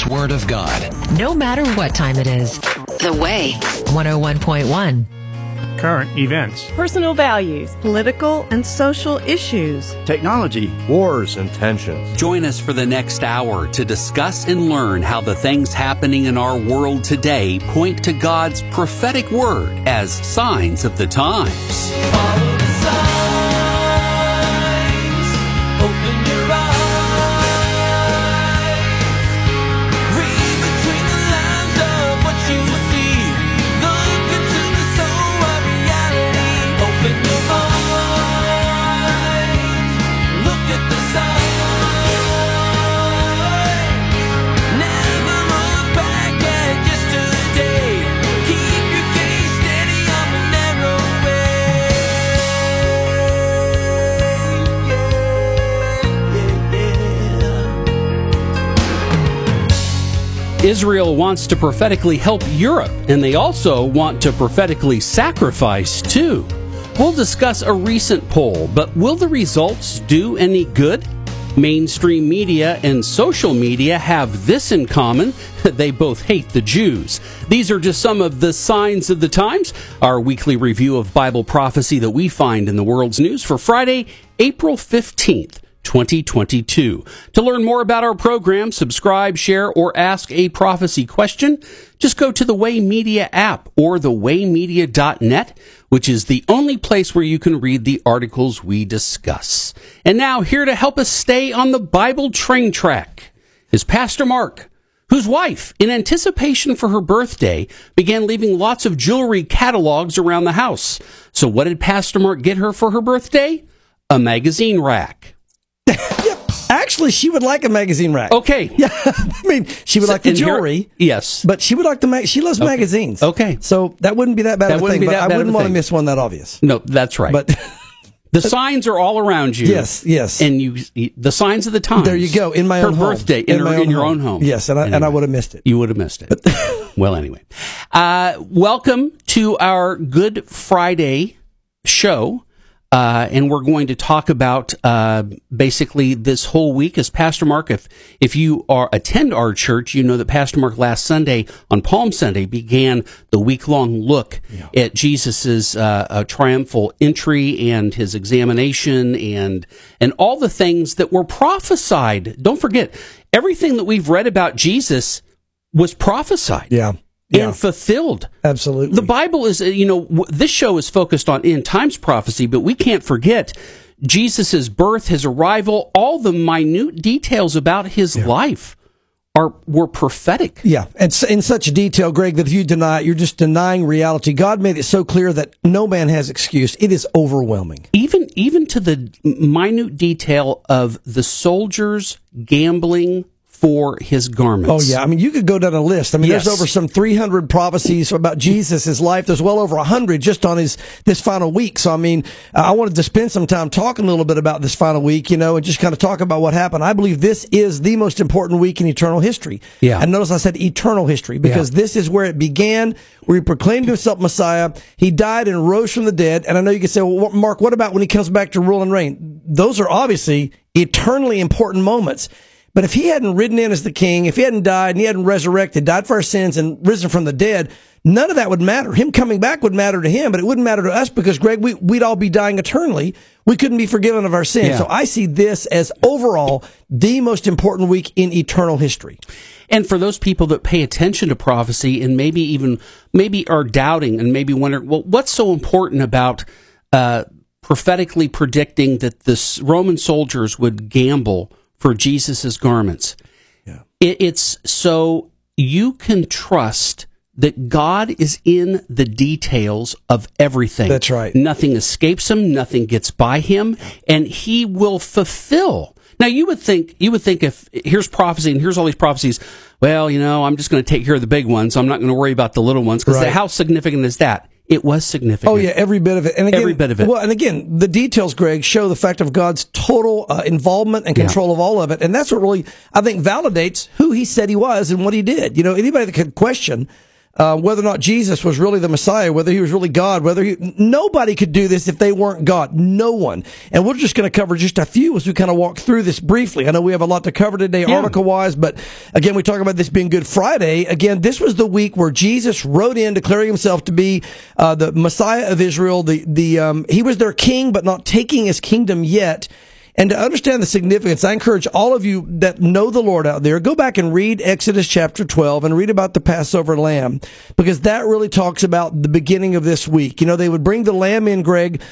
His Word of God. No matter what time it is. The Way, 101.1. current events, personal values, political and social issues. technology, wars and tensions. Join us for the next hour to discuss and learn how the things happening in our world today point to God's prophetic word as signs of the times. Israel wants to prophetically help Europe, and they also want to prophetically sacrifice too. We'll discuss a recent poll, but will the results do any good? Mainstream media and social media have this in common they both hate the Jews. These are just some of the signs of the times, our weekly review of Bible prophecy that we find in the world's news for Friday, April 15th. 2022. To learn more about our program, subscribe, share, or ask a prophecy question, just go to the Way Media app or thewaymedia.net, which is the only place where you can read the articles we discuss. And now, here to help us stay on the Bible train track is Pastor Mark, whose wife, in anticipation for her birthday, began leaving lots of jewelry catalogs around the house. So, what did Pastor Mark get her for her birthday? A magazine rack. Actually, she would like a magazine rack. Okay. Yeah, I mean, she would So- like the jewelry. yes. but she would like the mag. She loves magazines. Okay. so that wouldn't be that bad That of a thing. be that I wouldn't want to miss one that obvious. No, that's right. But the signs are all around you. Yes, yes. And you, the signs of the times. there you go. In my her own home. birthday in, her, my in your own home. Yes, and I, and I would have missed it. You would have missed it. well, anyway, uh, welcome to our Good Friday show. Uh, and we're going to talk about uh, basically this whole week. As Pastor Mark, if if you are attend our church, you know that Pastor Mark last Sunday on Palm Sunday began the week long look at Jesus's uh, uh, triumphal entry and his examination and and all the things that were prophesied. Don't forget everything that we've read about Jesus was prophesied Yeah, yeah, and fulfilled. absolutely. The Bible is, uh, you know, this show is focused on end times prophecy, but we can't forget Jesus' birth, his arrival, all the minute details about his life are were prophetic. Yeah, and in such detail, Greg, that if you deny it, you're just denying reality. God made it so clear that no man has excuse. It is overwhelming. Even even to the minute detail of the soldiers gambling for his garments. Oh yeah, I mean you could go down a list. I mean Yes. there's over some 300 prophecies about Jesus, his life. There's well over 100 just on his this final week. So I mean, I wanted to spend some time talking a little bit about this final week, you know, and just kind of talk about what happened. I believe this is the most important week in eternal history. Yeah. And notice I said eternal history because Yeah. this is where it began, where he proclaimed himself Messiah. He died and rose from the dead. And I know you could say, well, Mark, what about when he comes back to rule and reign? Those are obviously eternally important moments. But if he hadn't ridden in as the king, if he hadn't died and he hadn't resurrected, died for our sins and risen from the dead, none of that would matter. Him coming back would matter to him, but it wouldn't matter to us because Greg, we, we'd all be dying eternally. We couldn't be forgiven of our sins. Yeah. So I see this as overall the most important week in eternal history. And for those people that pay attention to prophecy and maybe even maybe are doubting and maybe wonder, well, what's so important about uh, prophetically predicting that the Roman soldiers would gamble for Jesus's garments? Yeah. It, it's so you can trust that God is in the details of everything. That's right. Nothing escapes him, nothing gets by him, and he will fulfill. Now you would think you would think if here's prophecy and here's all these prophecies, well, you know, I'm just going to take care of the big ones. I'm not going to worry about the little ones because Right. how significant is that? It was significant. Oh yeah, every bit of it. And again, Every bit of it. Well, and again, the details, Greg, show the fact of God's total uh, involvement and Yeah. control of all of it, and that's what really I think validates who He said He was and what He did. You know, anybody that could question uh, whether or not Jesus was really the Messiah, whether he was really God, whether he, nobody could do this if they weren't God. No one. And we're just going to cover just a few as we kind of walk through this briefly. I know we have a lot to cover today, Yeah. article wise, but again, we talk about this being Good Friday. Again, this was the week where Jesus rode in declaring himself to be uh, the Messiah of Israel. The the um, he was their king, but not taking his kingdom yet. And to understand the significance, I encourage all of you that know the Lord out there, go back and read Exodus chapter 12 and read about the Passover lamb, because that really talks about the beginning of this week. You know, they would bring the lamb in, Greg,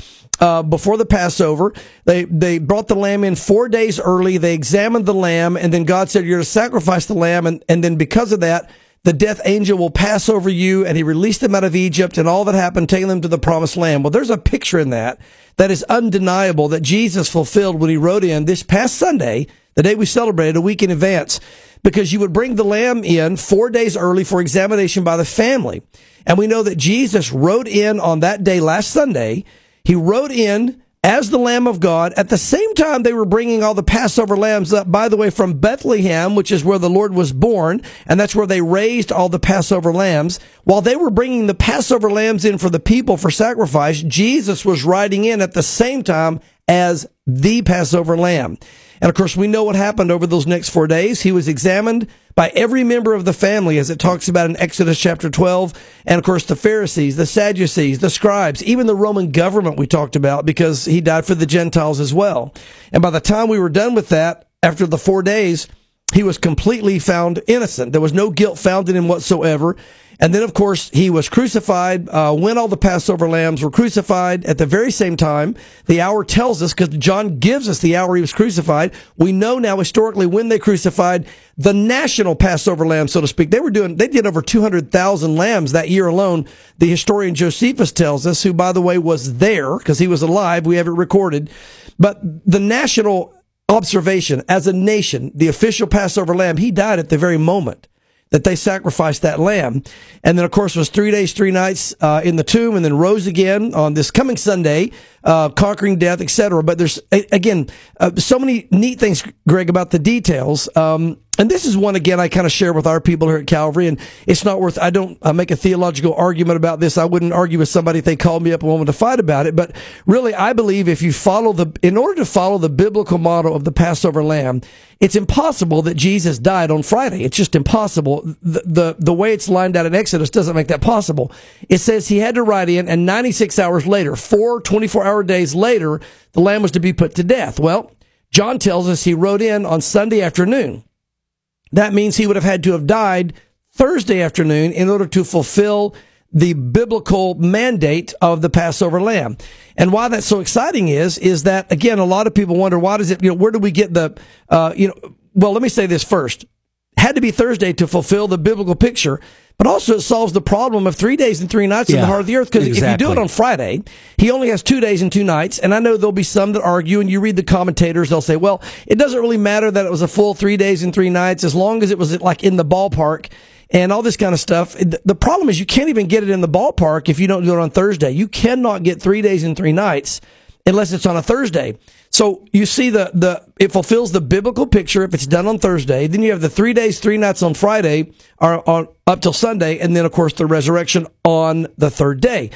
uh, before the Passover. They they brought the lamb in four days early. They examined the lamb, and then God said, "You're to sacrifice the lamb." And and then because of that, the death angel will pass over you, and He released them out of Egypt, and all that happened, taking them to the promised land. Well, there's a picture in that that is undeniable that Jesus fulfilled when He rode in this past Sunday, the day we celebrated, a week in advance. Because you would bring the lamb in four days early for examination by the family. And we know that Jesus rode in on that day last Sunday. He rode in as the Lamb of God. At the same time, they were bringing all the Passover lambs up, by the way, from Bethlehem, which is where the Lord was born, and that's where they raised all the Passover lambs. While they were bringing the Passover lambs in for the people for sacrifice, Jesus was riding in at the same time as the Passover lamb. And of course, we know what happened over those next four days. He was examined by every member of the family, as it talks about in Exodus chapter 12. And of course, the Pharisees, the Sadducees, the scribes, even the Roman government we talked about because he died for the Gentiles as well. And by the time we were done with that, after the four days, he was completely found innocent. There was no guilt found in him whatsoever. And then, of course, he was crucified uh, when all the Passover lambs were crucified at the very same time. The hour tells us, because John gives us the hour he was crucified. We know now historically when they crucified the national Passover lamb, so to speak. They were doing, they did over 200,000 lambs that year alone. The historian Josephus tells us, who, by the way, was there because he was alive. We have it recorded. But the national observation as a nation, the official Passover lamb, he died at the very moment that they sacrificed that lamb. And then, of course, was three days, three nights uh, in the tomb, and then rose again on this coming Sunday, uh, conquering death, etc. But there's again uh, so many neat things, Greg, about the details. Um, and this is one again I kind of share with our people here at Calvary, and it's not worth. I don't I make a theological argument about this. I wouldn't argue with somebody if they called me up and wanted to fight about it. But really, I believe if you follow the, in order to follow the biblical model of the Passover lamb, it's impossible that Jesus died on Friday. It's just impossible. The, the, the way it's lined out in Exodus doesn't make that possible. It says he had to ride in and 96 hours later, four 24 hour days later, the lamb was to be put to death. Well, John tells us he rode in on Sunday afternoon. That means he would have had to have died Thursday afternoon in order to fulfill the biblical mandate of the Passover lamb. And why that's so exciting is, is that again, a lot of people wonder, why does it, you know, where do we get the, uh, you know, well, let me say this first. Had to be Thursday to fulfill the biblical picture, but also it solves the problem of three days and three nights in the heart of the earth. Because if you do it on Friday, he only has two days and two nights. And I know there'll be some that argue, and you read the commentators, they'll say, well, it doesn't really matter that it was a full three days and three nights as long as it was like in the ballpark and all this kind of stuff. The the problem is you can't even get it in the ballpark if you don't do it on Thursday. You cannot get three days and three nights unless it's on a Thursday. So you see the, the, it fulfills the biblical picture if it's done on Thursday. Then you have the three days, three nights on Friday or on up till Sunday. And then of course the resurrection on the third day.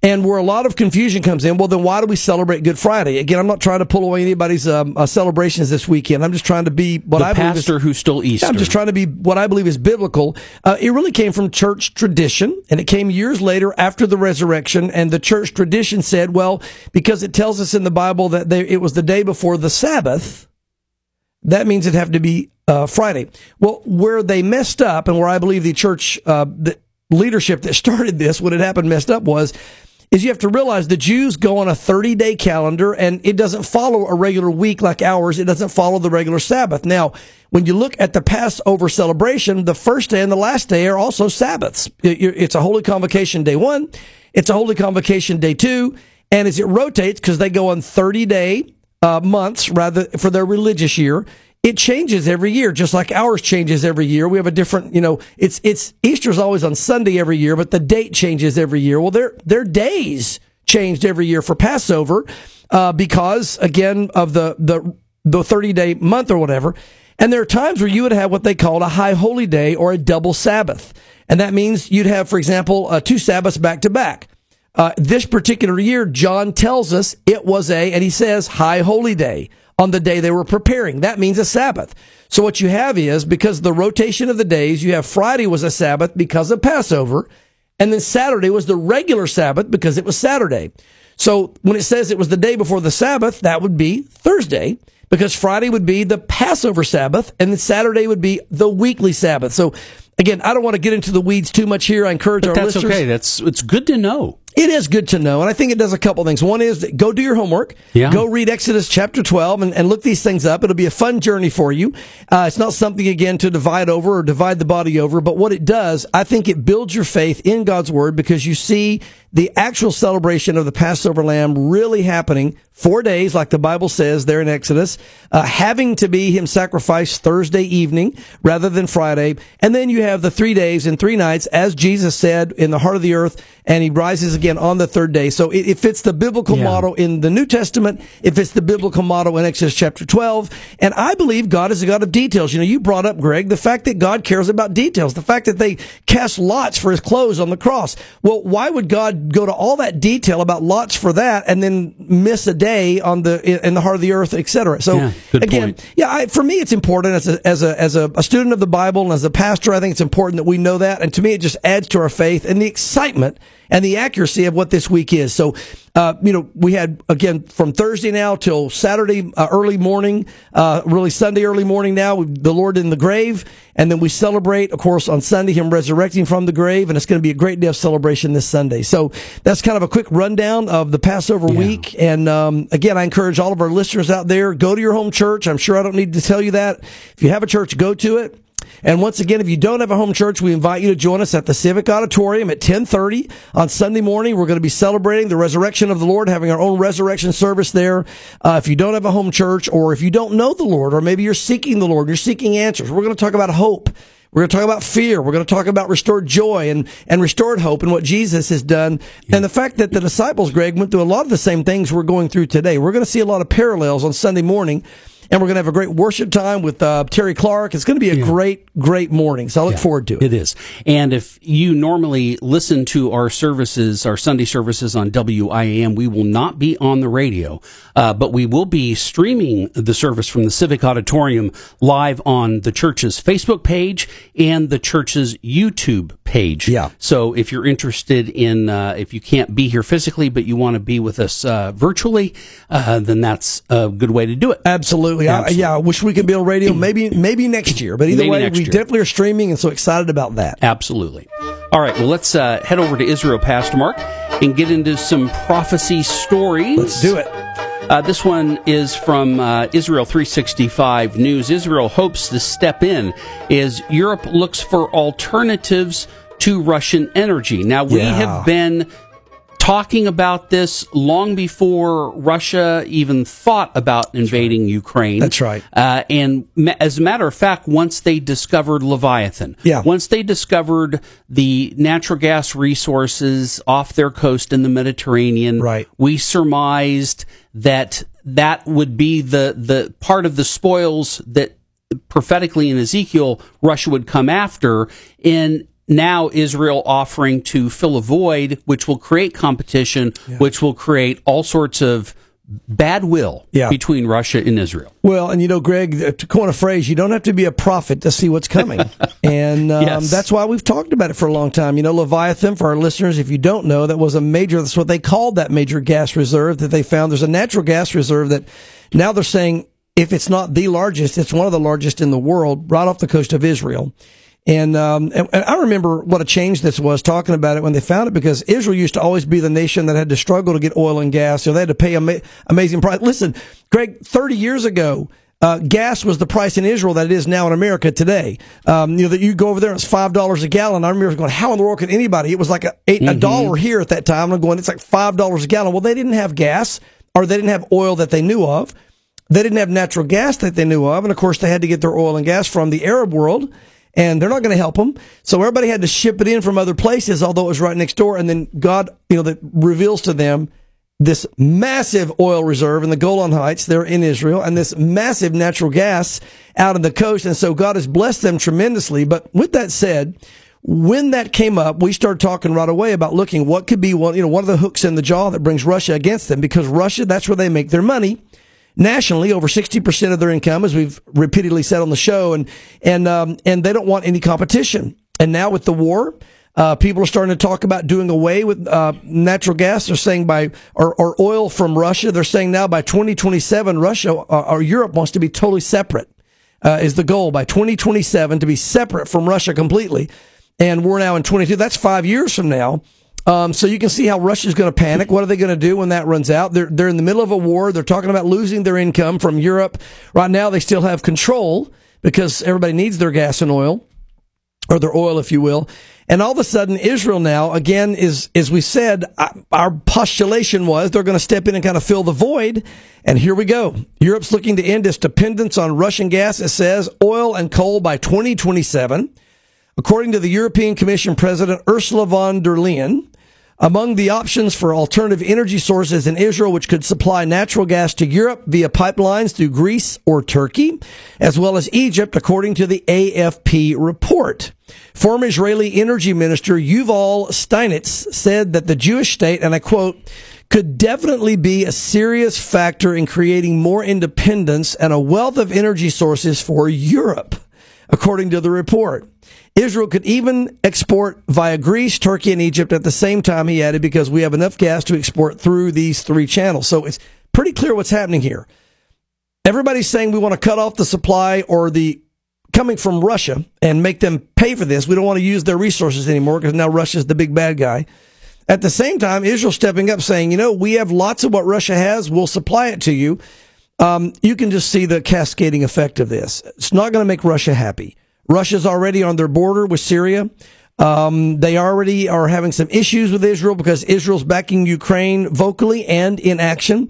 And where a lot of confusion comes in, well, then why do we celebrate Good Friday? Again, I'm not trying to pull away anybody's um, uh, celebrations this weekend. I'm just trying to be what the I believe is pastor who stole Easter. I'm just trying to be what I believe is biblical. Uh, it really came from church tradition, and it came years later after the resurrection. And the church tradition said, well, because it tells us in the Bible that they, it was the day before the Sabbath, that means it'd have to be uh, Friday. Well, where they messed up, and where I believe the church uh, the leadership that started this, when it happened, messed up was. Is you have to realize the Jews go on a 30 day calendar and it doesn't follow a regular week like ours. It doesn't follow the regular Sabbath. Now, when you look at the Passover celebration, the first day and the last day are also Sabbaths. It's a holy convocation day one. It's a holy convocation day two. And as it rotates, because they go on 30 day uh, months rather for their religious year. It changes every year, just like ours changes every year. We have a different, you know, it's it's Easter's always on Sunday every year, but the date changes every year. Well, their their days changed every year for Passover uh, because again of the the the 30 day month or whatever. And there are times where you would have what they called a high holy day or a double Sabbath. And that means you'd have, for example, uh, two Sabbaths back to back. Uh, this particular year, John tells us it was a, and he says, high holy day on the day they were preparing. That means a Sabbath. So what you have is, because the rotation of the days, you have Friday was a Sabbath because of Passover, and then Saturday was the regular Sabbath because it was Saturday. So when it says it was the day before the Sabbath, that would be Thursday because Friday would be the Passover Sabbath and then Saturday would be the weekly Sabbath. So again, I don't want to get into the weeds too much here. I encourage But our that's listeners. okay. That's it's good to know. It is good to know, and I think it does a couple things. One is go do your homework. Yeah. Go read Exodus chapter 12 and, and look these things up. It'll be a fun journey for you. Uh, it's not something, again, to divide over or divide the body over, but what it does, I think it builds your faith in God's word because you see the actual celebration of the Passover lamb really happening four days, like the Bible says there in Exodus, uh, having to be him sacrificed Thursday evening rather than Friday. And then you have the three days and three nights, as Jesus said, in the heart of the earth, and he rises again on the third day. So it, it fits the biblical Yeah. model in the New Testament. It fits the biblical model in Exodus chapter 12. And I believe God is a God of details. You know, you brought up, Greg, the fact that God cares about details, the fact that they cast lots for his clothes on the cross. Well, why would God go to all that detail about lots for that and then miss a day on the, in the heart of the earth, etc. So Yeah, again, point. yeah, I, for me, it's important as a, as a, as a, a student of the Bible and as a pastor, I think it's important that we know that. And to me, it just adds to our faith and the excitement and the accuracy of what this week is. So, uh, you know, we had again from Thursday now till Saturday uh, early morning, uh, really Sunday early morning now, we, the Lord in the grave. And then we celebrate, of course, on Sunday, Him resurrecting from the grave. And it's going to be a great day of celebration this Sunday. So that's kind of a quick rundown of the Passover Yeah. week. And um, again, I encourage all of our listeners out there, go to your home church. I'm sure I don't need to tell you that. If you have a church, go to it. And once again, if you don't have a home church, we invite you to join us at the Civic Auditorium at 1030 on Sunday morning. We're going to be celebrating the resurrection of the Lord, having our own resurrection service there. Uh, if you don't have a home church or if you don't know the Lord or maybe you're seeking the Lord, you're seeking answers, we're going to talk about hope. We're going to talk about fear. We're going to talk about restored joy and, and restored hope and what Jesus has done. And the fact that the disciples, Greg, went through a lot of the same things we're going through today. We're going to see a lot of parallels on Sunday morning. And we're going to have a great worship time with uh, Terry Clark. It's going to be a great, great morning. So I look forward to it. It is. And if you normally listen to our services, our Sunday services on WIAM, we will not be on the radio, uh, but we will be streaming the service from the Civic Auditorium live on the church's Facebook page and the church's YouTube page. Yeah. So if you're interested in, uh, if you can't be here physically, but you want to be with us uh, virtually, uh, then that's a good way to do it. Absolutely. I, Absolutely. yeah, I wish we could be on radio. Maybe, maybe next year. But either Maybe way, we year. definitely are streaming, and so excited about that. Absolutely. All right. Well, let's uh, head over to Israel, Pastor Mark, and get into some prophecy stories. Let's do it. Uh, this one is from uh, Israel 365 News. Israel hopes to step in as Europe looks for alternatives to Russian energy. Now, we Yeah. have been talking about this long before Russia even thought about invading Ukraine. That's right. Uh, and ma- as a matter of fact, once they discovered Leviathan, Yeah. once they discovered the natural gas resources off their coast in the Mediterranean, Right. we surmised that that would be the, the part of the spoils that prophetically in Ezekiel, Russia would come after. And now Israel offering to fill a void, which will create competition, which will create all sorts of bad will Yeah. between Russia and Israel. Well, and you know, Greg, uh, to coin a phrase, you don't have to be a prophet to see what's coming. and um, Yes. that's why we've talked about it for a long time. You know, Leviathan, for our listeners, if you don't know, that was a major, that's what they called that major gas reserve that they found. There's a natural gas reserve that now they're saying if it's not the largest, it's one of the largest in the world, right off the coast of Israel. And, um, and, and I remember what a change this was talking about it when they found it because Israel used to always be the nation that had to struggle to get oil and gas. So they had to pay ama- amazing price. Listen, Greg, 30 years ago, uh, gas was the price in Israel that it is now in America today. Um, you know, that you go over there and it's five dollars a gallon. I remember going, how in the world could anybody? It was like a, eight, a dollar here at that time. I'm going, it's like five dollars a gallon. Well, they didn't have gas or they didn't have oil that they knew of. They didn't have natural gas that they knew of. And of course, they had to get their oil and gas from the Arab world. And they're not going to help them. So everybody had to ship it in from other places, although it was right next door. And then God, you know, that reveals to them this massive oil reserve in the Golan Heights there in Israel and this massive natural gas out on the coast. And so God has blessed them tremendously. But with that said, when that came up, we started talking right away about looking what could be one, you know, one of the hooks in the jaw that brings Russia against them because Russia, that's where they make their money nationally. Over 60% of their income, as we've repeatedly said on the show, and, and, um, and they don't want any competition. And now with the war, uh, people are starting to talk about doing away with uh, natural gas. They're saying by or, or, oil from Russia. They're saying now by 2027, Russia uh, or Europe wants to be totally separate. Uh, is the goal by 2027 to be separate from Russia completely, and we're now in 22. That's five years from now. Um, so you can see how Russia's going to panic. What are they going to do when that runs out? They're they're in the middle of a war. They're talking about losing their income from Europe. Right now, they still have control because everybody needs their gas and oil, or their oil, if you will. And all of a sudden, Israel now, again, is, as we said, uh, our postulation was they're going to step in and kind of fill the void. And here we go. Europe's looking to end its dependence on Russian gas, it says, oil and coal by 2027. According to the European Commission President Ursula von der Leyen, among the options for alternative energy sources in Israel, which could supply natural gas to Europe via pipelines through Greece or Turkey, as well as Egypt, according to the AFP report. Former Israeli Energy Minister Yuval Steinitz said that the Jewish state, and I quote, could definitely be a serious factor in creating more independence and a wealth of energy sources for Europe, according to the report. Israel could even export via Greece, Turkey, and Egypt at the same time, he added, because we have enough gas to export through these three channels. So it's pretty clear what's happening here. Everybody's saying we want to cut off the supply or the coming from Russia and make them pay for this. We don't want to use their resources anymore because now Russia's the big bad guy. At the same time, Israel stepping up saying, you know, we have lots of what Russia has. We'll supply it to you. Um, you can just see the cascading effect of this. It's not going to make Russia happy. Russia's already on their border with Syria. Um, they already are having some issues with Israel because Israel's backing Ukraine vocally and in action.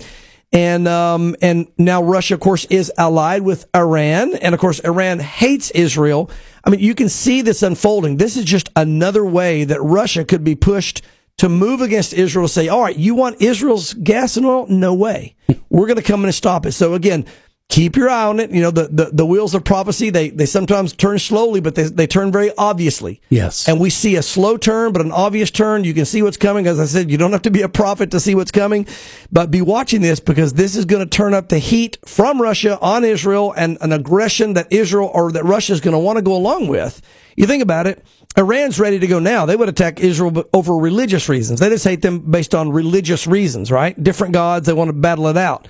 And, um, and now Russia, of course, is allied with Iran. And of course, Iran hates Israel. I mean, you can see this unfolding. This is just another way that Russia could be pushed to move against Israel say, all right, you want Israel's gas and oil? No way. We're going to come in and stop it. So again, keep your eye on it. You know, the, the, the, wheels of prophecy, they, they sometimes turn slowly, but they, they turn very obviously. Yes. And we see a slow turn, but an obvious turn. You can see what's coming. As I said, you don't have to be a prophet to see what's coming, but be watching this because this is going to turn up the heat from Russia on Israel and an aggression that Israel or that Russia is going to want to go along with. You think about it. Iran's ready to go now. They would attack Israel over religious reasons. They just hate them based on religious reasons, right? Different gods. They want to battle it out.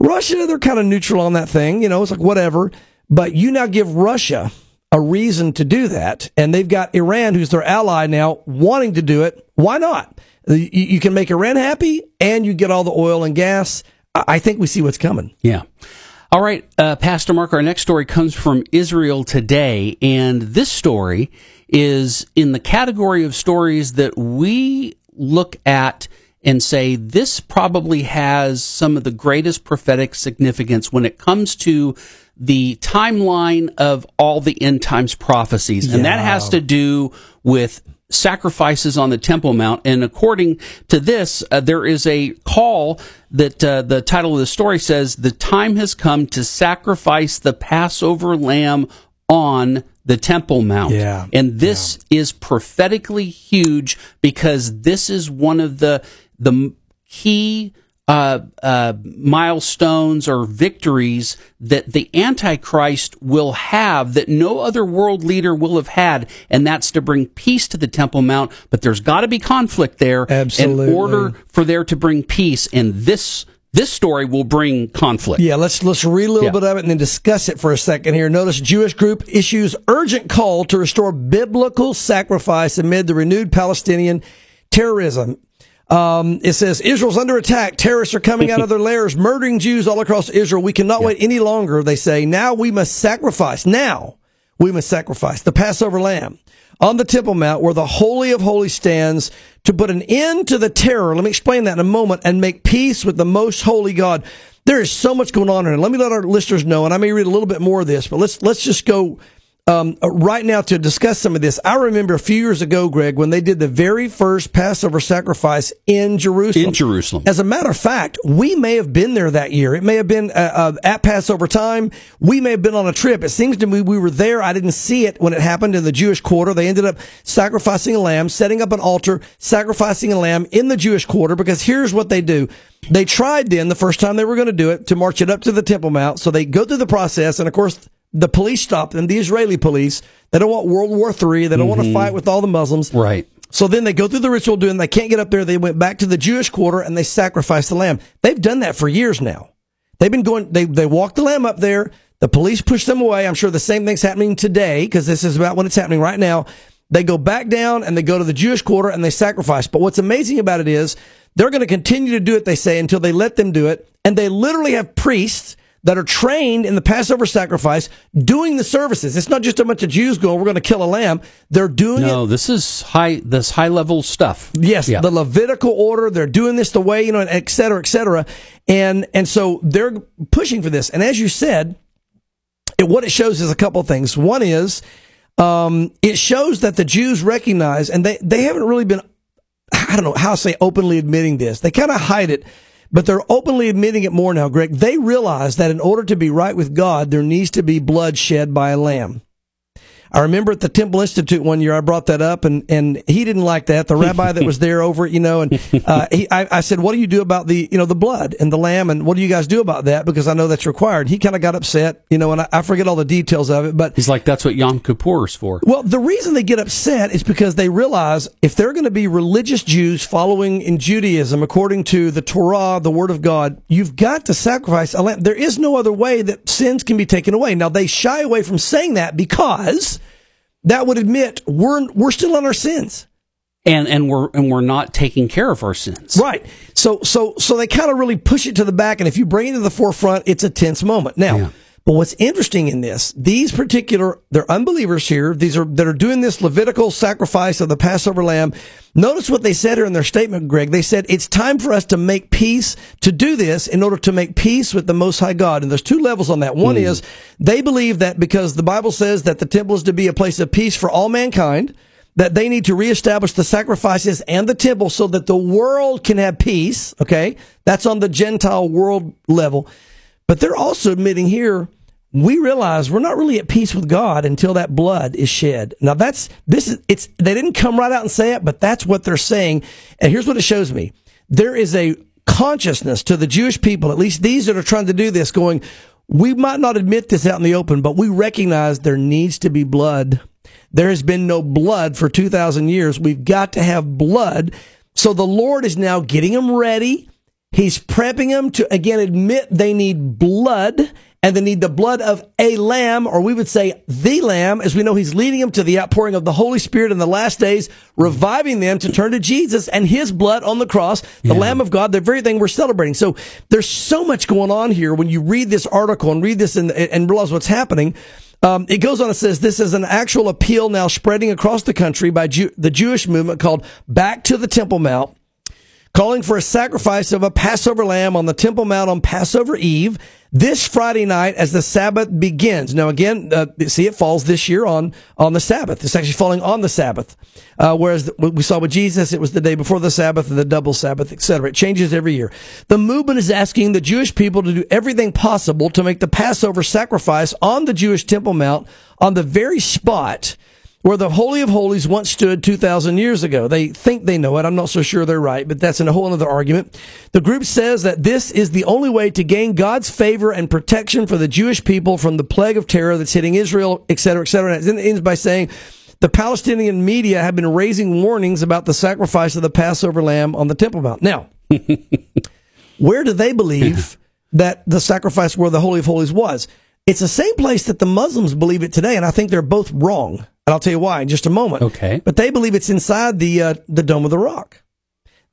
Russia, they're kind of neutral on that thing. You know, it's like whatever. But you now give Russia a reason to do that, and they've got Iran, who's their ally now, wanting to do it. Why not? You can make Iran happy, and you get all the oil and gas. I think we see what's coming. Yeah. All right, uh, Pastor Mark, our next story comes from Israel Today, and this story is in the category of stories that we look at and say this probably has some of the greatest prophetic significance when it comes to the timeline of all the end times prophecies. Yeah. And that has to do with sacrifices on the Temple Mount. And according to this, uh, there is a call that uh, the title of the story says, The time has come to sacrifice the Passover lamb on the Temple Mount. Yeah. And this yeah. is prophetically huge because this is one of the the key uh, uh, milestones or victories that the Antichrist will have that no other world leader will have had, and that's to bring peace to the Temple Mount. But there's got to be conflict there Absolutely. in order for there to bring peace, and this this story will bring conflict. Yeah, let's let's read a little yeah. bit of it and then discuss it for a second here. Notice Jewish group issues urgent call to restore biblical sacrifice amid the renewed Palestinian terrorism. Um, it says Israel's under attack. Terrorists are coming out of their lairs, murdering Jews all across Israel. We cannot yeah. wait any longer. They say now we must sacrifice. Now we must sacrifice the Passover lamb on the Temple Mount where the Holy of Holies stands to put an end to the terror. Let me explain that in a moment and make peace with the most holy God. There is so much going on here. Let me let our listeners know, and I may read a little bit more of this, but let's, let's just go um, uh, right now to discuss some of this. I remember a few years ago, Greg, when they did the very first Passover sacrifice in Jerusalem. In Jerusalem. As a matter of fact, we may have been there that year. It may have been uh, uh, at Passover time. We may have been on a trip. It seems to me we were there. I didn't see it when it happened in the Jewish quarter. They ended up sacrificing a lamb, setting up an altar, sacrificing a lamb in the Jewish quarter because here's what they do. They tried then the first time they were going to do it to march it up to the Temple Mount. So they go through the process. And of course, the police stop them, the Israeli police. They don't want World War III. They don't want to mm-hmm. fight with all the Muslims. Right. So then they go through the ritual doing, they can't get up there. They went back to the Jewish quarter and they sacrificed the lamb. They've done that for years now. They've been going, they, they walked the lamb up there. The police push them away. I'm sure the same thing's happening today because this is about when it's happening right now. They go back down and they go to the Jewish quarter and they sacrifice. But what's amazing about it is they're going to continue to do it, they say, until they let them do it. And they literally have priests that are trained in the Passover sacrifice doing the services. It's not just a bunch of Jews going, we're going to kill a lamb. They're doing No, it. this is high. This high level stuff. Yes, Yeah. the Levitical order. They're doing this the way, you know, et cetera, et cetera. And, and so they're pushing for this. And as you said, it, what it shows is a couple of things. One is, um, it shows that the Jews recognize, and they, they haven't really been, I don't know how to say openly admitting this. They kind of hide it, but they're openly admitting it more now, Greg. They realize that in order to be right with God, there needs to be blood shed by a lamb. I remember at the Temple Institute one year, I brought that up, and, and he didn't like that. The rabbi that was there over it, you know, and uh, he, I, I said, "What do you do about the, you know, the blood and the lamb, and what do you guys do about that?" Because I know that's required. He kind of got upset, you know, and I, I forget all the details of it, but He's like, that's what Yom Kippur is for. well, the reason they get upset is because they realize if they're going to be religious Jews following in Judaism according to the Torah, the Word of God, you've got to sacrifice a lamb. There is no other way that sins can be taken away. Now they shy away from saying that because that would admit we're we're still on our sins. And and we're and we're not taking care of our sins. Right. So so so they kind of really push it to the back, and if you bring it to the forefront, it's a tense moment. Now, Yeah. But what's interesting in this, these particular they're unbelievers here. These are that are doing this Levitical sacrifice of the Passover lamb. Notice what they said here in their statement, Greg. They said it's time for us to make peace to do this in order to make peace with the Most High God. And there's two levels on that. One hmm. is they believe that because the Bible says that the temple is to be a place of peace for all mankind that they need to reestablish the sacrifices and the temple so that the world can have peace. Okay. That's on the Gentile world level. But they're also admitting here, we realize we're not really at peace with God until that blood is shed. Now that's, this is, it's, they didn't come right out and say it, but that's what they're saying. And here's what it shows me. There is a consciousness to the Jewish people, at least these that are trying to do this going, we might not admit this out in the open, but we recognize there needs to be blood. There has been no blood for 2,000 years. We've got to have blood. So the Lord is now getting them ready. He's prepping them to again admit they need blood and they need the blood of a lamb, or we would say the lamb, as we know he's leading them to the outpouring of the Holy Spirit in the last days, reviving them to turn to Jesus and his blood on the cross, the Lamb of God, the very thing we're celebrating. So there's so much going on here when you read this article and read this and, and realize what's happening. Um, it goes on and says this is an actual appeal now spreading across the country by Jew- the Jewish movement called Back to the Temple Mount calling for a sacrifice of a Passover lamb on the Temple Mount on Passover Eve this Friday night as the Sabbath begins. Now, again, uh, see, it falls this year on on the Sabbath. It's actually falling on the Sabbath, uh, whereas the, we saw with Jesus, it was the day before the Sabbath and the double Sabbath, etc. It changes every year. The movement is asking the Jewish people to do everything possible to make the Passover sacrifice on the Jewish Temple Mount on the very spot where the Holy of Holies once stood 2,000 years ago. They think they know it. I'm not so sure they're right, but that's in a whole other argument. The group says that this is the only way to gain God's favor and protection for the Jewish people from the plague of terror that's hitting Israel, et cetera, et cetera. And it ends by saying, the Palestinian media have been raising warnings about the sacrifice of the Passover lamb on the Temple Mount. Now, where do they believe that the sacrifice where the Holy of Holies was? It's the same place that the Muslims believe it today, and I think they're both wrong. And I'll tell you why in just a moment. Okay. But they believe it's inside the uh, the Dome of the Rock.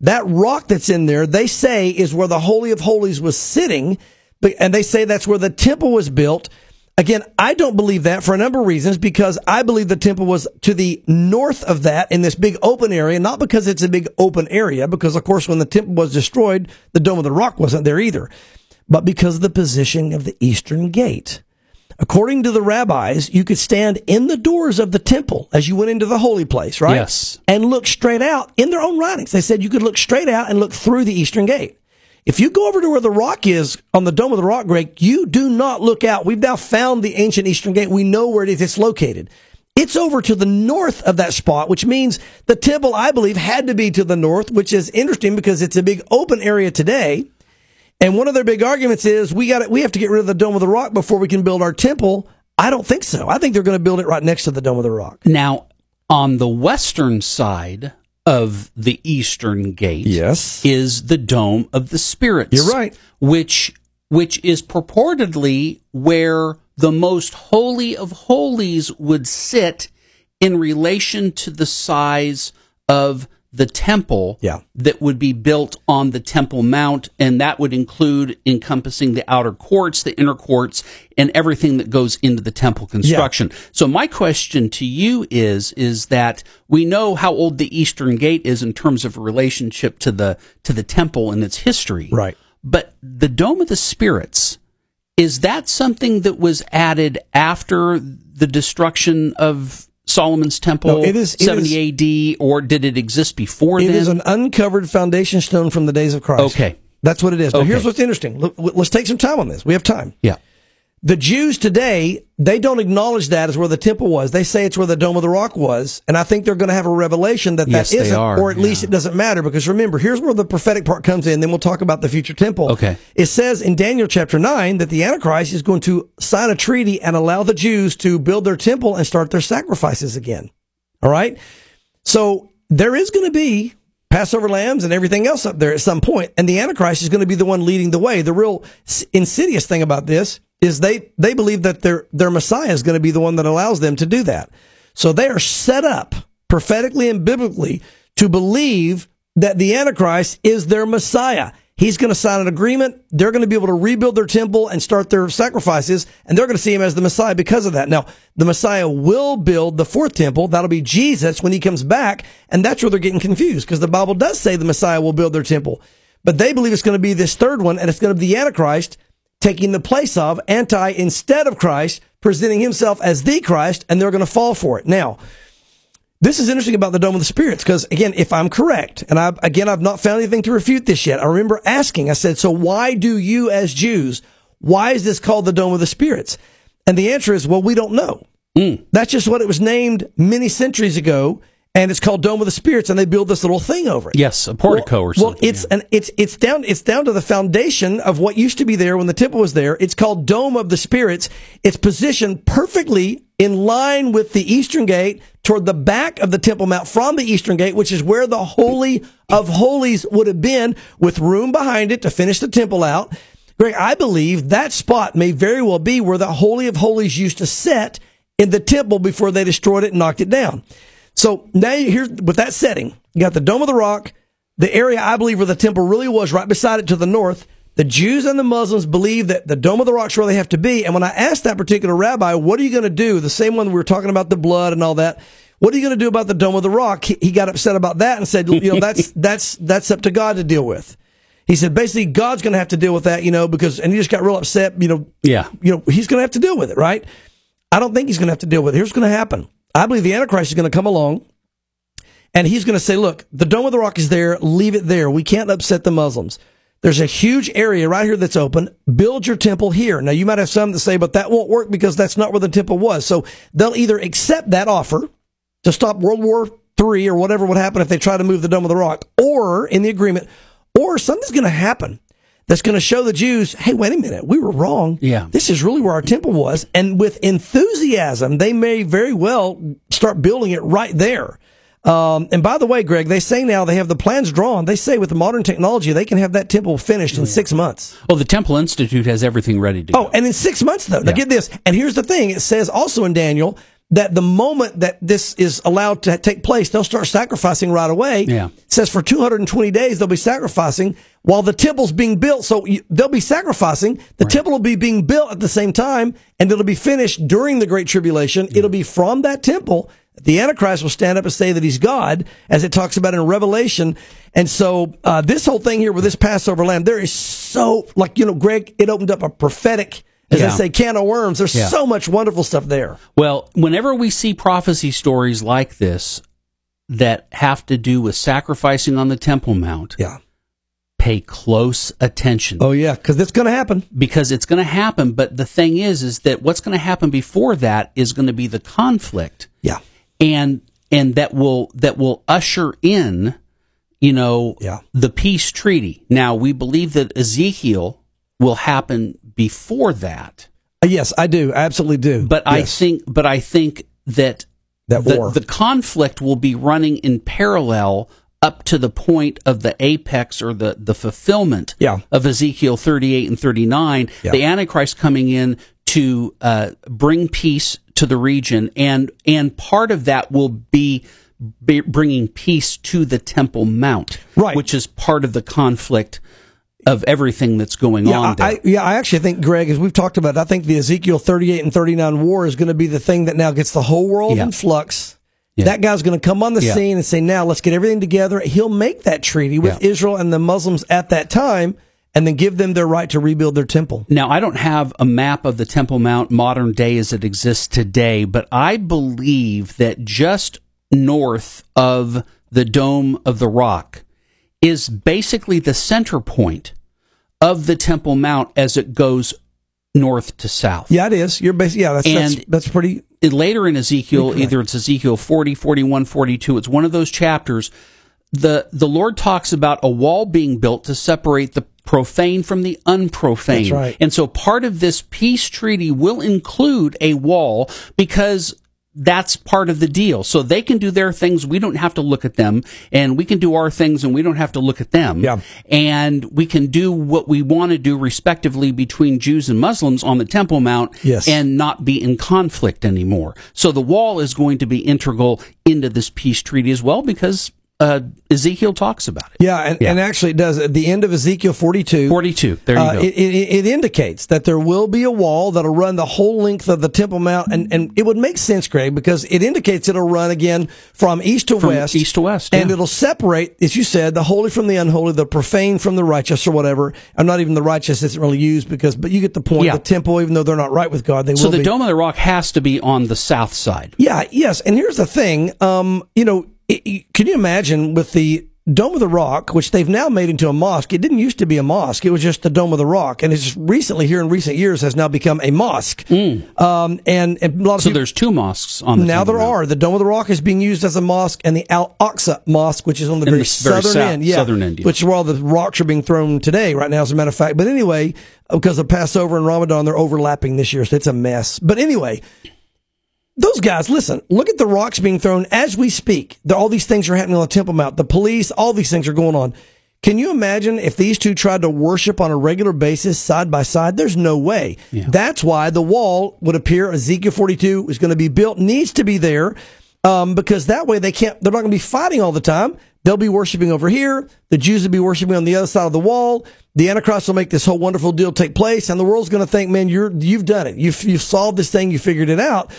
That rock that's in there, they say, is where the Holy of Holies was sitting, and they say that's where the temple was built. Again, I don't believe that for a number of reasons because I believe the temple was to the north of that in this big open area, not because it's a big open area, because of course when the temple was destroyed, the Dome of the Rock wasn't there either, but because of the position of the eastern gate. According to the rabbis, you could stand in the doors of the temple as you went into the holy place, right? Yes. And look straight out in their own writings. They said you could look straight out and look through the eastern gate. If you go over to where the rock is on the dome of the rock, Greg, you do not look out. We've now found the ancient eastern gate. We know where it is. It's located. It's over to the north of that spot, which means the temple, I believe, had to be to the north, which is interesting because it's a big open area today. And one of their big arguments is we got we have to get rid of the dome of the rock before we can build our temple. I don't think so. I think they're going to build it right next to the dome of the rock. Now, on the western side of the eastern gate, Yes. is the dome of the spirits. You're right. Which which is purportedly where the most holy of holies would sit in relation to the size of the temple Yeah. that would be built on the Temple Mount, and that would include encompassing the outer courts, the inner courts, and everything that goes into the temple construction. So my question to you is, is that we know how old the Eastern Gate is in terms of relationship to the, to the temple and its history. Right. But the Dome of the Spirits, is that something that was added after the destruction of Solomon's temple, No, it is- it 70 AD, or did it exist before It then? is an uncovered foundation stone from the days of Christ. Okay. That's what it is. Now, Okay. here's what's interesting. Look, let's take some time on this. We have time. yeah. The Jews today, they don't acknowledge that as where the temple was. They say it's where the Dome of the Rock was. And I think they're going to have a revelation that Yes, that are, or at least it doesn't matter. Because remember, here's where the prophetic part comes in. Then we'll talk about the future temple. Okay. It says in Daniel chapter 9 that the Antichrist is going to sign a treaty and allow the Jews to build their temple and start their sacrifices again. All right. So there is going to be Passover lambs and everything else up there at some point, and the Antichrist is going to be the one leading the way. The real insidious thing about this is they they believe that their their Messiah is going to be the one that allows them to do that. So they are set up prophetically and biblically to believe that the Antichrist is their Messiah. He's going to sign an agreement. They're going to be able to rebuild their temple and start their sacrifices, and they're going to see him as the Messiah because of that. Now, the Messiah will build the fourth temple. That'll be Jesus when he comes back, and that's where they're getting confused because the Bible does say the Messiah will build their temple, but they believe it's going to be this third one, and it's going to be the Antichrist taking the place of anti instead of Christ, presenting himself as the Christ, and they're going to fall for it. Now, this is interesting about the Dome of the Spirits because, again, if I'm correct, and I, again, I've not found anything to refute this yet. I remember asking, I said, so why do you as Jews, why is this called the Dome of the Spirits? And the answer is, well, we don't know. Mm. That's just what it was named many centuries ago, and it's called Dome of the Spirits, and they build this little thing over it. Yes, a portico or something. Well, it's an it's it's down it's down to the foundation of what used to be there when the temple was there. It's called Dome of the Spirits. It's positioned perfectly in line with the eastern gate toward the back of the temple mount from the eastern gate, which is where the holy of holies would have been, with room behind it to finish the temple out. Greg, I believe that spot may very well be where the holy of holies used to sit in the temple before they destroyed it and knocked it down. So now you- here's with that setting, you got the Dome of the Rock, the area I believe where the temple really was, right beside it to the north. The Jews and the Muslims believe that the Dome of the Rock's where they have to be. And when I asked that particular rabbi, what are you going to do? The same one we were talking about the blood and all that. What are you going to do about the Dome of the Rock? He, he got upset about that and said, you know, that's, that's, that's up to God to deal with. He said, basically, God's going to have to deal with that, you know, because, and he just got real upset, you know, Yeah. you know, he's going to have to deal with it, right? I don't think he's going to have to deal with it. Here's what's going to happen. I believe the Antichrist is going to come along and he's going to say, look, the Dome of the Rock is there. Leave it there. We can't upset the Muslims. There's a huge area right here that's open. Build your temple here. Now, you might have some that say, but that won't work because that's not where the temple was. So they'll either accept that offer to stop World War III or whatever would happen if they try to move the Dome of the Rock, or in the agreement, or something's going to happen that's going to show the Jews, hey, wait a minute, we were wrong. Yeah. This is really where our temple was. And with enthusiasm, they may very well start building it right there. Um, and by the way, Greg, they say now they have the plans drawn. They say with the modern technology, they can have that temple finished in six months. well, the Temple Institute has everything ready to Oh, go. and in six months though. Now Yeah. get this. And here's the thing. It says also in Daniel that the moment that this is allowed to take place, they'll start sacrificing right away. Yeah. It says for 220 days they'll be sacrificing while the temple's being built. So you, they'll be sacrificing. The temple will be being built at the same time and it'll be finished during the Great Tribulation. It'll be from that temple. The Antichrist will stand up and say that he's God, as it talks about in Revelation. And so, uh, this whole thing here with this Passover lamb, there is so, like, you know, Greg, it opened up a prophetic As Yeah. I say, can of worms. There's Yeah. so much wonderful stuff there. Well, whenever we see prophecy stories like this that have to do with sacrificing on the Temple Mount, Yeah. pay close attention Oh yeah, because it's going to happen. because it's going to happen. But the thing is, is that what's going to happen before that is going to be the conflict, Yeah. and and that will that will usher in, you know, Yeah. the peace treaty. Now we believe that Ezekiel will happen before that, Uh, Yes, I do. I absolutely do. but I think, but I think that that the, war. the conflict will be running in parallel up to the point of the apex or the, the fulfillment Yeah. of Ezekiel 38 and 39, Yeah. the Antichrist coming in to uh, bring peace to the region. And, and part of that will be, be bringing peace to the Temple Mount, Right. which is part of the conflict of everything that's going yeah, on there. I, yeah, I actually think, Greg, as we've talked about, I think the Ezekiel 38 and 39 war is going to be the thing that now gets the whole world Yeah. in flux. Yeah. That guy's going to come on the scene and say, now let's get everything together. He'll make that treaty with. Israel and the Muslims at that time and then give them their right to rebuild their temple. Now, I don't have a map of the Temple Mount modern day as it exists today, but I believe that just north of the Dome of the Rock is basically the center point of the Temple Mount as it goes north to south. Yeah, it is. You're basically, yeah, that's, that's, And- that's pretty. Later in Ezekiel, either it's Ezekiel 40, 41, 42, it's one of those chapters. The, the Lord talks about a wall being built to separate the profane from the unprofane. That's right. And so part of this peace treaty will include a wall because that's part of the deal. So they can do their things. We don't have to look at them and we can do our things and we don't have to look at them. Yeah. And we can do what we want to do respectively between Jews and Muslims on the Temple Mount Yes. and not be in conflict anymore. So the wall is going to be integral into this peace treaty as well because uh, Ezekiel talks about it. Yeah, and, Yeah. and actually it does. At the end of Ezekiel 42, 42. There you uh, go. it, it, it indicates that there will be a wall that'll run the whole length of the Temple Mount, and, and it would make sense, Greg, because it indicates it'll run again from east to From west, east to west, and it'll separate, as you said, the holy from the unholy, the profane from the righteous, or whatever. I'm not even the righteous isn't really used because, but you get the point. Yeah. The temple, even though they're not right with God, they so will the be. Dome of the Rock has to be on the south side. Yeah, yes. And here's the thing. Um, you know, it, can you imagine with the Dome of the Rock, which they've now made into a mosque? It didn't used to be a mosque. It was just the Dome of the Rock, and it's recently here in recent years has now become a mosque. Um, and, and a lot of So people, there's two mosques on the now there are. The Dome of the Rock is being used as a mosque, and the Al Aqsa Mosque, which is on the very, the very southern south- end, yeah, southern end, yeah. which is where all the rocks are being thrown today, right now, as a matter of fact. But anyway, because of Passover and Ramadan, they're overlapping this year, so it's a mess. But anyway, those guys, listen, look at the rocks being thrown as we speak. All these things are happening on the Temple Mount. The police, all these things are going on. Can you imagine if these two tried to worship on a regular basis side by side? There's no way. That's why the wall would appear. Ezekiel 42 is going to be built, needs to be there, um, because that way they can't. They're not going to be fighting all the time. They'll be worshiping over here. The Jews will be worshiping on the other side of the wall. The Antichrist will make this whole wonderful deal take place, and the world's going to think, "Man, you're you've done it. You've you've solved this thing. You figured it out."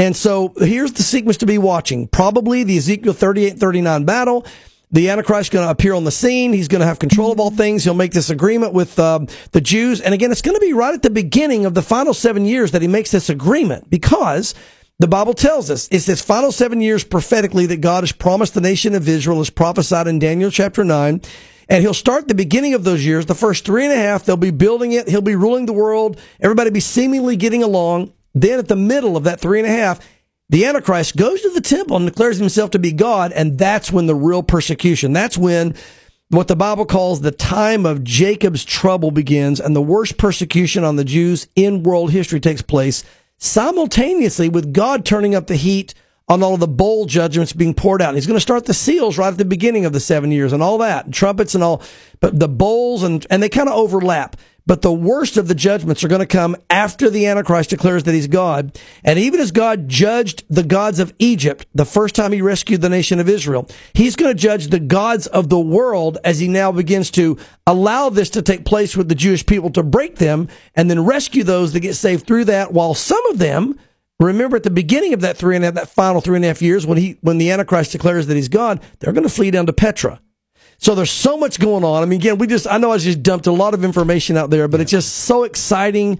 And so here's the sequence to be watching. Probably the Ezekiel 38 39 battle. The Antichrist is going to appear on the scene. He's going to have control of all things. He'll make this agreement with um, the Jews. And again, it's going to be right at the beginning of the final seven years that he makes this agreement because the Bible tells us it's this final seven years prophetically that God has promised the nation of Israel, as prophesied in Daniel chapter 9. And he'll start the beginning of those years, the first three and a half. They'll be building it. He'll be ruling the world. Everybody be seemingly getting along. Then at the middle of that three and a half, the Antichrist goes to the temple and declares himself to be God, and that's when the real persecution, that's when what the Bible calls the time of Jacob's trouble begins, and the worst persecution on the Jews in world history takes place simultaneously with God turning up the heat on all of the bowl judgments being poured out. He's going to start the seals right at the beginning of the seven years and all that, and trumpets and all, but the bowls and, and they kind of overlap. But the worst of the judgments are going to come after the Antichrist declares that he's God. And even as God judged the gods of Egypt the first time he rescued the nation of Israel, he's going to judge the gods of the world as he now begins to allow this to take place with the Jewish people to break them and then rescue those that get saved through that, while some of them Remember at the beginning of that three and a half, that final three and a half years, when he, when the Antichrist declares that he's God, they're going to flee down to Petra. So there's so much going on. I mean, again, we just, I know I just dumped a lot of information out there, but it's just so exciting.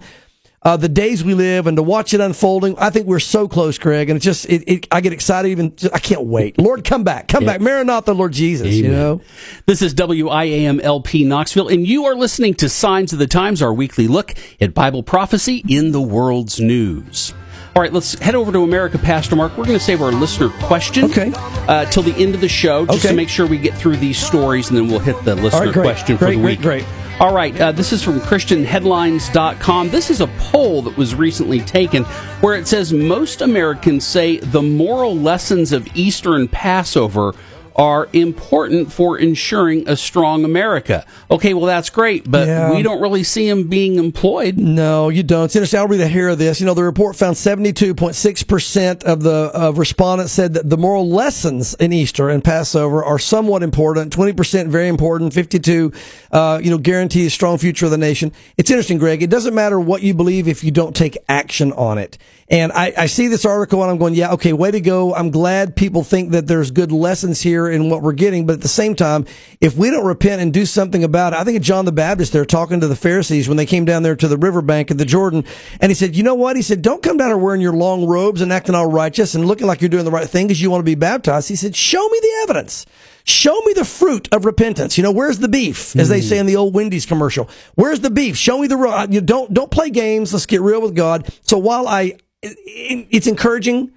uh, the days we live and to watch it unfolding. I think we're so close, Craig, and it's just it, it, I get excited. Even I can't wait. Lord, come back, come back, Maranatha, Lord Jesus. You know. This is WIAMLP Knoxville, and you are listening to Signs of the Times, our weekly look at Bible prophecy in the world's news. All right, let's head over to America, Pastor Mark. We're going to save our listener question Okay. uh, till the end of the show, just Okay. to make sure we get through these stories, and then we'll hit the listener great. question for Great, the great, week. great. All right, uh, this is from ChristianHeadlines.com. This is a poll that was recently taken where it says most Americans say the moral lessons of Easter and Passover are important for ensuring a strong America. Okay, well, that's great, but Yeah. we don't really see them being employed. No, you don't. It's interesting. I'll read a hair of this. You know, the report found 72.6% of the of respondents said that the moral lessons in Easter and Passover are somewhat important. 20% very important. 52, uh, you know, guarantee a strong future of the nation. It's interesting, Greg. It doesn't matter what you believe if you don't take action on it. And I, I see this article and I'm going, yeah, okay, way to go. I'm glad people think that there's good lessons here in what we're getting. But at the same time, if we don't repent and do something about it, I think of John the Baptist there talking to the Pharisees when they came down there to the riverbank of the Jordan. And he said, you know what? He said, don't come down here wearing your long robes and acting all righteous and looking like you're doing the right thing because you want to be baptized. He said, show me the evidence. Show me the fruit of repentance. You know, where's the beef, as they say in the old Wendy's commercial? Where's the beef? Show me the, ro- you don't, don't play games. Let's get real with God. So while I, it's encouraging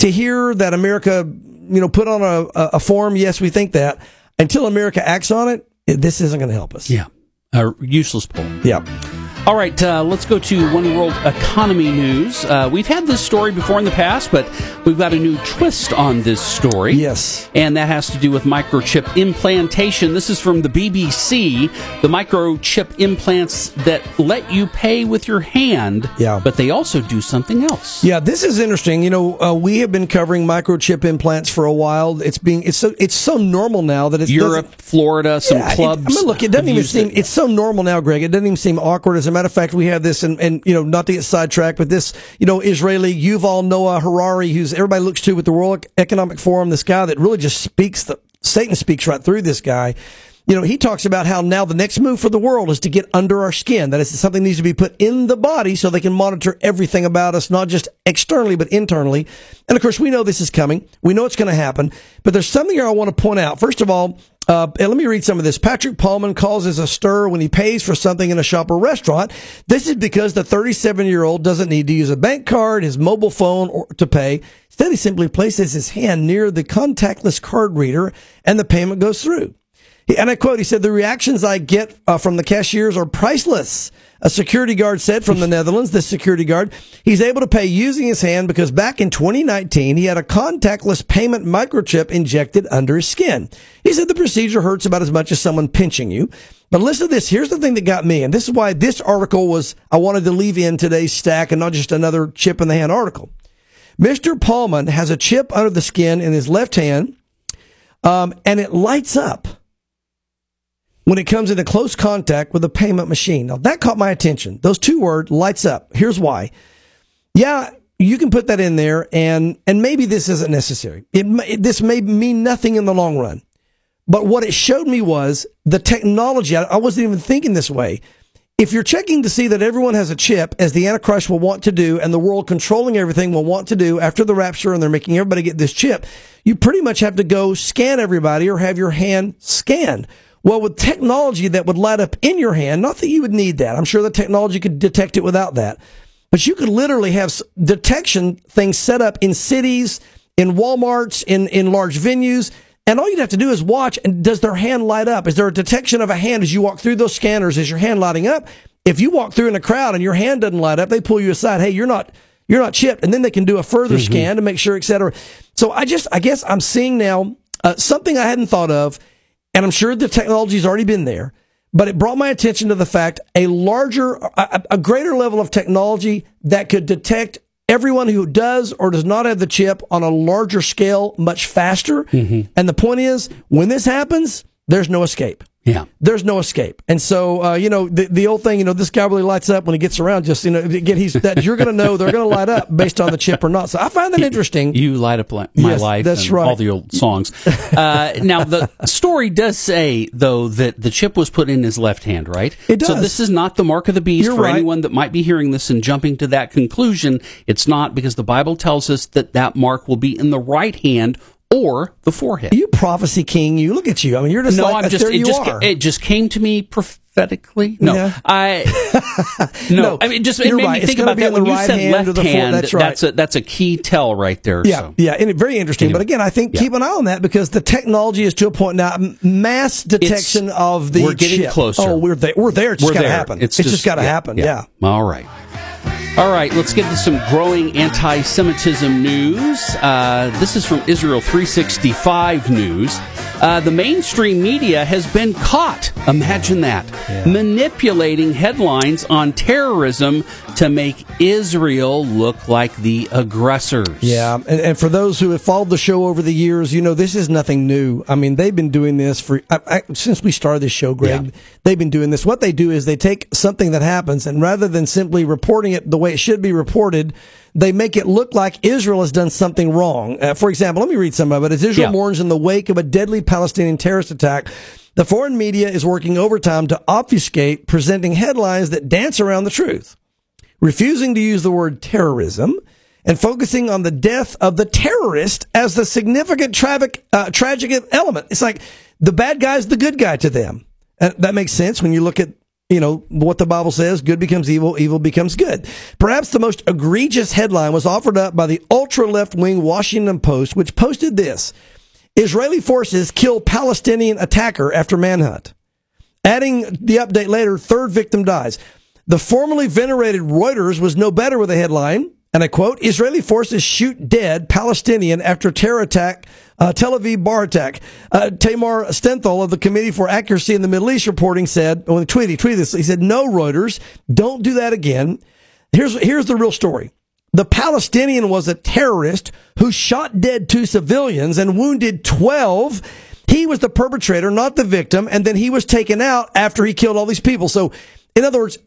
to hear that America, you know, put on a, a, form. Yes, we think that. Until America acts on it, it- this isn't going to help us. Yeah, a useless poll. Yeah. All right, uh, let's go to One World Economy News. Uh, we've had this story before in the past, but we've got a new twist on this story. Yes. And that has to do with microchip implantation. This is from the BBC. The microchip implants that let you pay with your hand, Yeah. but they also do something else. Yeah, this is interesting. You know, uh, we have been covering microchip implants for a while. It's being it's so it's so normal now that it's Europe, Florida, some Yeah, it- clubs. I mean, look, it doesn't even seem. it. It's so normal now, Greg. It doesn't even seem awkward. As a matter of fact, we have this, and, and you know, not to get sidetracked, but this, you know, Israeli Yuval Noah Harari, who's everybody looks to with the World Economic Forum, this guy that really just speaks the Satan speaks right through this guy. You know, he talks about how now the next move for the world is to get under our skin. That is, something needs to be put in the body so they can monitor everything about us, not just externally, but internally. And of course, we know this is coming. We know it's going to happen. But there's something here I want to point out. First of all, uh, and let me read some of this. Patrick Paumen causes a stir when he pays for something in a shop or restaurant. This is because the 37 year old doesn't need to use a bank card, his mobile phone, or to pay. Instead, he simply places his hand near the contactless card reader and the payment goes through. And I quote, he said, the reactions I get uh, from the cashiers are priceless. A security guard said from the Netherlands, this security guard, he's able to pay using his hand because back in 2019, he had a contactless payment microchip injected under his skin. He said the procedure hurts about as much as someone pinching you. But listen to this. Here's the thing that got me. And this is why this article was, I wanted to leave in today's stack and not just another chip in the hand article. Mr. Paumen has a chip under the skin in his left hand, um, and it lights up when it comes into close contact with a payment machine. Now that caught my attention. Those two words, lights up. Here's why. Yeah, you can put that in there and, and maybe this isn't necessary. It, it, this may mean nothing in the long run. But what it showed me was the technology. I, I wasn't even thinking this way. If you're checking to see that everyone has a chip, as the Antichrist will want to do, and the world controlling everything will want to do after the rapture, and they're making everybody get this chip, you pretty much have to go scan everybody or have your hand scanned. Well, with technology that would light up in your hand, not that you would need that. I'm sure the technology could detect it without that. But you could literally have detection things set up in cities, in Walmarts, in, in large venues. And all you'd have to do is watch. And does their hand light up? Is there a detection of a hand as you walk through those scanners? Is your hand lighting up? If you walk through in a crowd and your hand doesn't light up, they pull you aside. Hey, you're not, you're not chipped. And then they can do a further scan to make sure, et cetera. So I just, I guess I'm seeing now uh, something I hadn't thought of. And I'm sure the technology's already been there, but it brought my attention to the fact a larger, a, a greater level of technology that could detect everyone who does or does not have the chip on a larger scale much faster. Mm-hmm. And the point is, when this happens, there's no escape. Yeah. there's no escape. And so, uh, you know, the, the old thing, you know, this guy really lights up when he gets around. Just you know, again, he's that you're going to know they're going to light up based on the chip or not. So I find that interesting. You light up my Yes, life. that's and right. All the old songs. Uh, now the story does say though that the chip was put in his left hand, right? It does. So this is not the mark of the beast You're for right. anyone that might be hearing this and jumping to that conclusion. It's not because the Bible tells us that that mark will be in the right hand or the forehead. you prophecy king, you look at you. I mean, you're just no, like I'm uh, just there it you just are. it just came to me prophetically. No, Yeah. I no, No, I mean just it made right. me think about that when you right said hand or left hand. that's right. a that's a key tell right there. Yeah, so. yeah, and it, very interesting. But again, I think Yeah. keep an eye on that because the technology is to a point now. Mass detection It's- of the we're getting chip. closer. Oh, we're there. We're there. It's just got to happen. It's, just, got to happen. Yeah. All right. All right, let's get to some growing anti Semitism news. Uh, this is from Israel 365 News. Uh, the mainstream media has been caught, imagine that, manipulating headlines on terrorism to make Israel look like the aggressors. Yeah, and, and for those who have followed the show over the years, you know this is nothing new. I mean, they've been doing this for I, I, since we started this show, Greg. Yeah. They've been doing this. What they do is they take something that happens, and rather than simply reporting it the way it should be reported, they make it look like Israel has done something wrong. Uh, for example, let me read some of it. As Israel Yeah. mourns in the wake of a deadly Palestinian terrorist attack. The foreign media is working overtime to obfuscate, presenting headlines that dance around the truth refusing to use the word terrorism and focusing on the death of the terrorist as the significant tragic, uh, tragic element. It's like the bad guy's the good guy to them. And that makes sense when you look at you know what the Bible says: good becomes evil, evil becomes good. Perhaps the most egregious headline was offered up by the ultra left wing Washington Post, which posted this: Israeli forces kill Palestinian attacker after manhunt. Adding the update later, third victim dies. The formerly venerated Reuters was no better with a headline, and I quote, Israeli forces shoot dead Palestinian after terror attack, uh, Tel Aviv bar attack. Uh, Tamar Sternthal of the Committee for Accuracy in the Middle East reporting said, when he tweeted, he tweeted this, he said, no, Reuters, don't do that again. Here's, here's the real story. The Palestinian was a terrorist who shot dead two civilians and wounded 12. He was the perpetrator, not the victim. And then he was taken out after he killed all these people. So, in other words,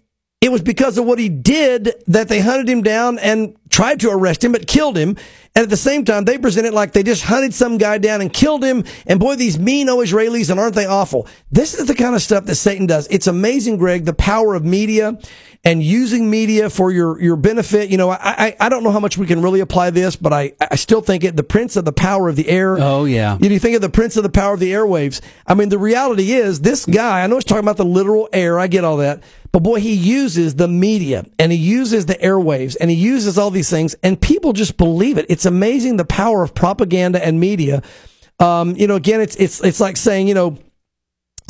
it was because of what he did that they hunted him down and tried to arrest him, but killed him. And at the same time, they present it like they just hunted some guy down and killed him. And boy, these mean oh Israelis, and aren't they awful? This is the kind of stuff that Satan does. It's amazing, Greg, the power of media and using media for your, your benefit. You know, I, I, I don't know how much we can really apply this, but I, I still think it, the prince of the power of the air. Oh, yeah. You, know, you think of the prince of the power of the airwaves. I mean, the reality is this guy, I know he's talking about the literal air. I get all that. But boy, he uses the media and he uses the airwaves and he uses all these things and people just believe it. It's amazing the power of propaganda and media. Um, you know, again, it's, it's, it's like saying, you know,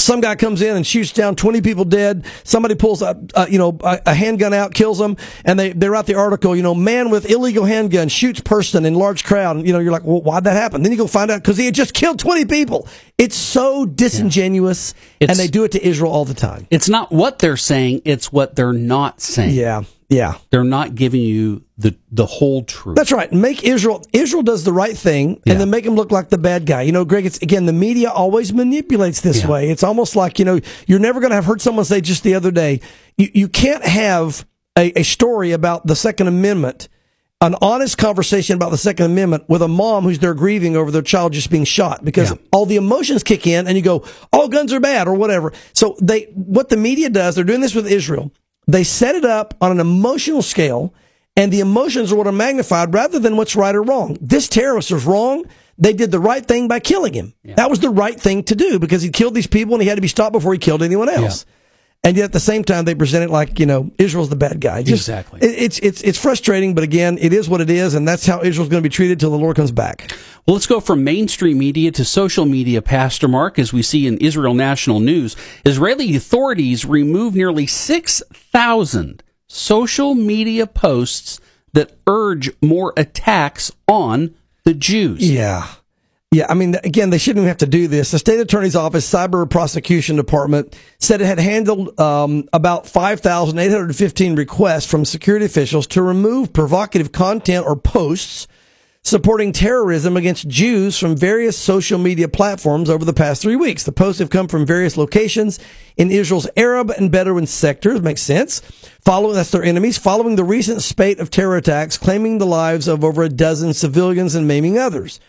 some guy comes in and shoots down 20 people dead. Somebody pulls a, a uh, you know, a, a handgun out, kills them. And they, they write the article, you know, man with illegal handgun shoots person in large crowd. And, you know, you're like, well, why'd that happen? Then you go find out because he had just killed 20 people. It's so disingenuous. It's- and they do it to Israel all the time. It's not what they're saying, it's what they're not saying. Yeah. Yeah. They're not giving you the, the whole truth. That's right. Make Israel, Israel does the right thing Yeah. and then make him look like the bad guy. You know, Greg, it's again, the media always manipulates this Yeah. way. It's almost like, you know, you're never going to have heard someone say just the other day, you, you can't have a, a story about the Second Amendment, an honest conversation about the Second Amendment with a mom who's there grieving over their child just being shot because Yeah. all the emotions kick in and you go, all guns are bad or whatever. So they, what the media does, they're doing this with Israel. They set it up on an emotional scale and the emotions are what are magnified rather than what's right or wrong. This terrorist was wrong. They did the right thing by killing him. That was the right thing to do because he killed these people and he had to be stopped before he killed anyone else. And yet at the same time, they present it like, you know, Israel's the bad guy. Just- Exactly. it- it's, it's, it's frustrating, but again, it is what it is. And that's how Israel's going to be treated till the Lord comes back. Well, let's go from mainstream media to social media, Pastor Mark, as we see in Israel National News. Israeli authorities remove nearly 6,000 social media posts that urge more attacks on the Jews. Yeah. Yeah, I mean, again, they shouldn't even have to do this. The state attorney's office cyber prosecution department said it had handled um, about 5,815 requests from security officials to remove provocative content or posts supporting terrorism against Jews from various social media platforms over the past three weeks. The posts have come from various locations in Israel's Arab and Bedouin sectors. Makes sense. Following, that's their enemies, following the recent spate of terror attacks claiming the lives of over a dozen civilians and maiming others.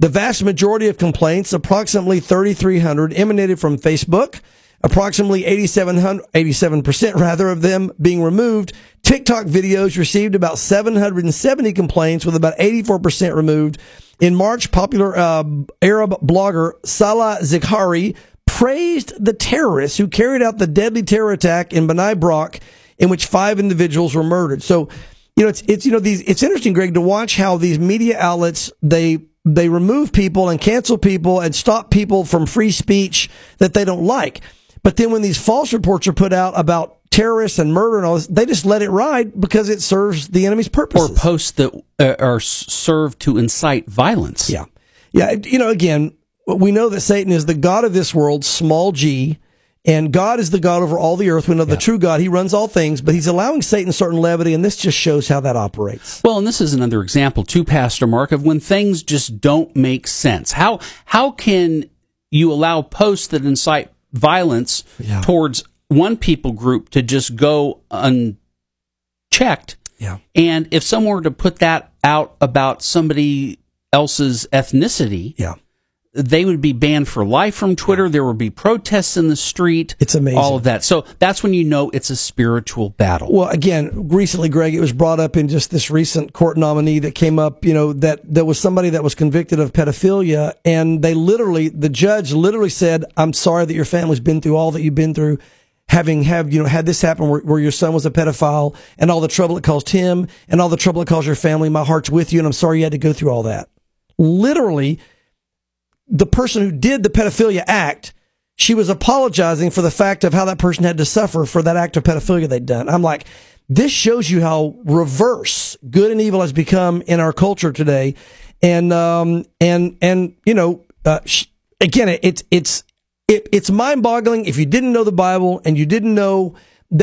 The vast majority of complaints, approximately 3,300, emanated from Facebook, approximately 87% rather of them being removed. TikTok videos received about 770 complaints with about 84% removed. In March, popular uh, Arab blogger Salah Zikhari praised the terrorists who carried out the deadly terror attack in Bnei Brak in which five individuals were murdered. So, you know, it's, it's, you know, these, it's interesting, Greg, to watch how these media outlets, they, they remove people and cancel people and stop people from free speech that they don't like. But then when these false reports are put out about terrorists and murder and all this, they just let it ride because it serves the enemy's purposes. Or posts that uh, are served to incite violence. Yeah. Yeah. You know, again, we know that Satan is the God of this world, small g, and God is the God over all the earth. We know yeah. the true God. He runs all things, but he's allowing Satan certain levity, and this just shows how that operates. Well, and this is another example, too, Pastor Mark, of when things just don't make sense. How, how can you allow posts that incite violence yeah. towards one people group to just go unchecked? Yeah. And if someone were to put that out about somebody else's ethnicity, yeah they would be banned for life from Twitter. There would be protests in the street. It's amazing. All of that. So that's when you know it's a spiritual battle. Well, again, recently, Greg, it was brought up in just this recent court nominee that came up, you know, that there was somebody that was convicted of pedophilia. And they literally, the judge literally said, I'm sorry that your family's been through all that you've been through. Having have you know had this happen where, where your son was a pedophile and all the trouble it caused him and all the trouble it caused your family, my heart's with you and I'm sorry you had to go through all that. Literally, the person who did the pedophilia act, she was apologizing for the fact of how that person had to suffer for that act of pedophilia they'd done. I'm like, this shows you how reverse good and evil has become in our culture today. And, um, and, and, you know, uh, again, it, it's, it's, it, it's mind boggling. If you didn't know the Bible and you didn't know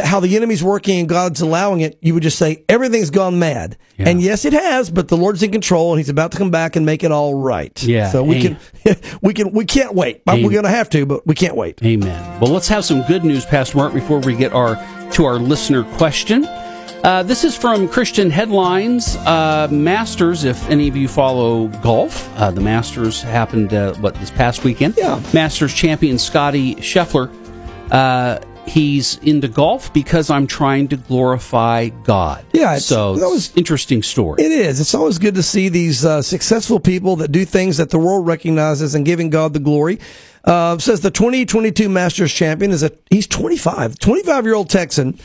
how the enemy's working and God's allowing it, you would just say everything's gone mad. Yeah. And yes, it has, but the Lord's in control and He's about to come back and make it all right. Yeah. So we Amen. can, we can, we can't wait. Amen. We're going to have to, but we can't wait. Amen. Well, let's have some good news, Pastor Mark, before we get our to our listener question. Uh, this is from Christian Headlines. Uh, Masters, if any of you follow golf, uh, the Masters happened, uh, what, this past weekend? Yeah. Masters champion Scottie Scheffler uh, he's into golf because I'm trying to glorify God. Yeah, it's, so was interesting story. It is. It's always good to see these uh, successful people that do things that the world recognizes and giving God the glory. Uh, says the 2022 Masters champion is a he's 25, 25 year old Texan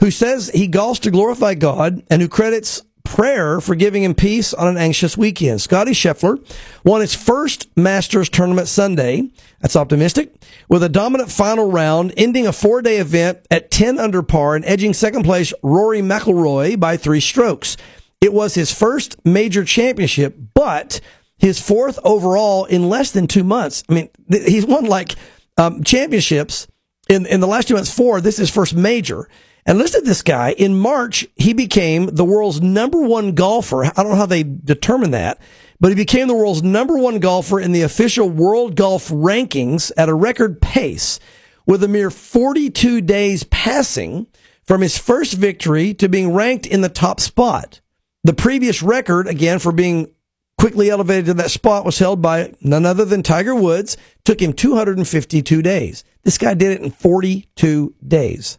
who says he golfs to glorify God and who credits prayer for giving him peace on an anxious weekend. Scottie Scheffler won his first Masters tournament Sunday. That's optimistic. With a dominant final round, ending a four day event at 10 under par and edging second place Rory McIlroy by three strokes. It was his first major championship, but his fourth overall in less than two months. I mean, he's won like um, championships in, in the last two months, four. This is his first major. And listen to this guy. In March, he became the world's number one golfer. I don't know how they determine that, but he became the world's number one golfer in the official world golf rankings at a record pace with a mere 42 days passing from his first victory to being ranked in the top spot. The previous record, again, for being quickly elevated to that spot was held by none other than Tiger Woods. Took him 252 days. This guy did it in 42 days.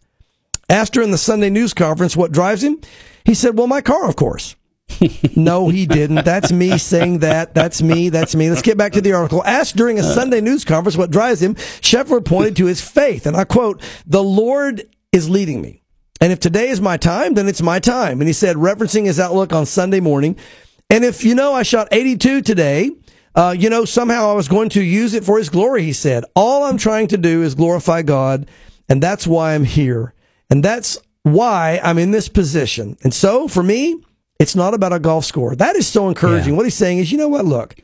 Asked her in the Sunday news conference what drives him. He said, well, my car, of course. no, he didn't. That's me saying that. That's me. That's me. Let's get back to the article. Asked during a Sunday news conference what drives him, Scheffler pointed to his faith. And I quote, the Lord is leading me. And if today is my time, then it's my time. And he said, referencing his outlook on Sunday morning. And if you know, I shot 82 today, uh, you know, somehow I was going to use it for his glory, he said. All I'm trying to do is glorify God. And that's why I'm here. And that's why I'm in this position. And so for me, it's not about a golf score. That is so encouraging. Yeah. What he's saying is, you know what? Look,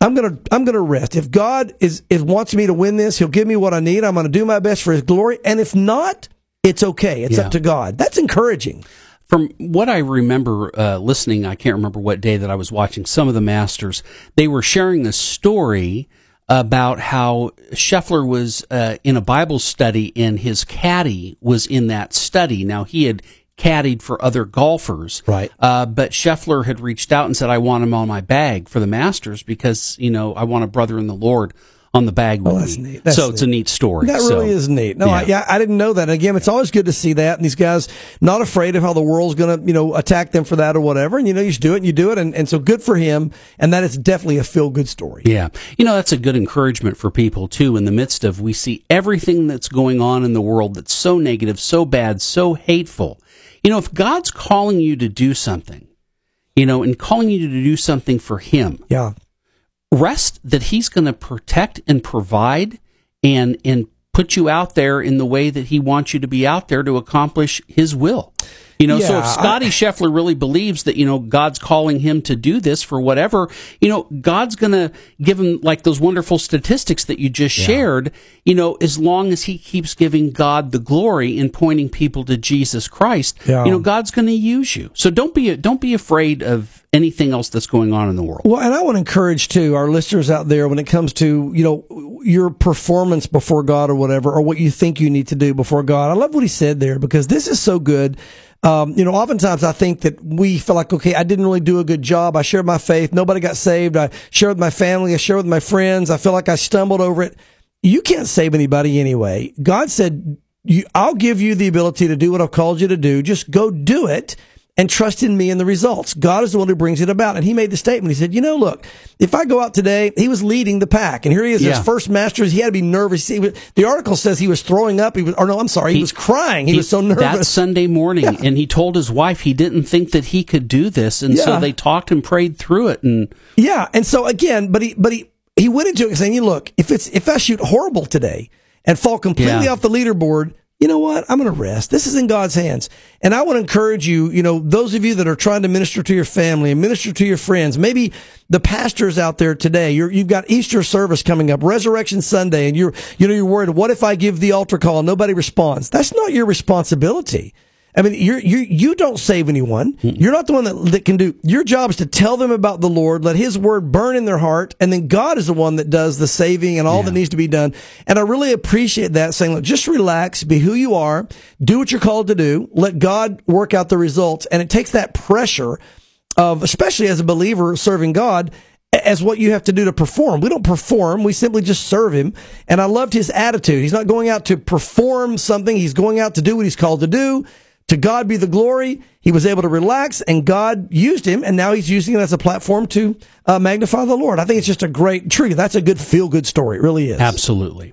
I'm gonna I'm gonna rest. If God is is wants me to win this, He'll give me what I need. I'm gonna do my best for His glory. And if not, it's okay. It's yeah. up to God. That's encouraging. from what I remember uh, listening, I can't remember what day that I was watching some of the masters. They were sharing a story about how Scheffler was uh, in a Bible study and his caddy was in that study. Now he had caddied for other golfers, Right. Uh, but Scheffler had reached out and said, "I want him on my bag for the Masters because you know I want a brother in the Lord on the bag with Oh, that's me." neat. That's so it's a neat. neat story. That So, really is neat. No, I, yeah. yeah, I didn't know that. And Again, it's always good to see that. And these guys not afraid of how the world's going to, you know, attack them for that or whatever. And, you know, you just do it and you do it. And, and so good for him. And that is definitely a feel good story. Yeah. You know, that's a good encouragement for people too in the midst of we see everything that's going on in the world that's so negative, so bad, so hateful. You know, if God's calling you to do something, you know, and calling you to do something for him, Yeah. Rest that he's going to protect and provide and and put you out there in the way that he wants you to be out there to accomplish his will. You know, so if Scottie I- Scheffler really believes that, you know, God's calling him to do this for whatever, you know, God's going to give him like those wonderful statistics that you just shared, you know, as long as he keeps giving God the glory and pointing people to Jesus Christ, Yeah. you know, God's going to use you. So don't be don't be afraid of anything else that's going on in the world. Well, and I want to encourage too our listeners out there when it comes to you know your performance before God or whatever, or what you think you need to do before God. I love what he said there because this is so good. Um, you know, oftentimes I think that we feel like, okay, I didn't really do a good job. I shared my faith. Nobody got saved. I shared with my family. I shared with my friends. I feel like I stumbled over it. You can't save anybody anyway. God said, I'll give you the ability to do what I've called you to do. Just go do it and trust in me and the results. God is the one who brings it about. And he made the statement. He said, you know, look, if I go out today, he was leading the pack and here he is, Yeah. his first masters. He had to be nervous. He was, the article says he was throwing up. He was, or no, I'm sorry. He, was crying. He, was so nervous. That. Sunday morning, and he told his wife he didn't think that he could do this, and so they talked and prayed through it. And Yeah, and so again, but he but he he went into it saying, "You look, if it's if I shoot horrible today and fall completely Yeah. off the leaderboard, you know what? I'm going to rest. This is in God's hands." And I want to encourage you, you know, those of you that are trying to minister to your family and minister to your friends, maybe the pastors out there today, you're, you've got Easter service coming up, Resurrection Sunday, and you're you know you're worried, what if I give the altar call and nobody responds? That's not your responsibility. I mean, you're, you you don't save anyone. You're not the one that, that can do. Your job is to tell them about the Lord, let His word burn in their heart, and then God is the one that does the saving and all that needs to be done. And I really appreciate that, saying, look, just relax, be who you are, do what you're called to do, let God work out the results, and it takes that pressure of, especially as a believer serving God, as what you have to do to perform. We don't perform. We simply just serve him. And I loved his attitude. He's not going out to perform something. He's going out to do what he's called to do. To God be the glory. He was able to relax and God used him and now he's using it as a platform to uh, magnify the Lord. I think it's just a great tree. That's a good feel good story. It really is. absolutely.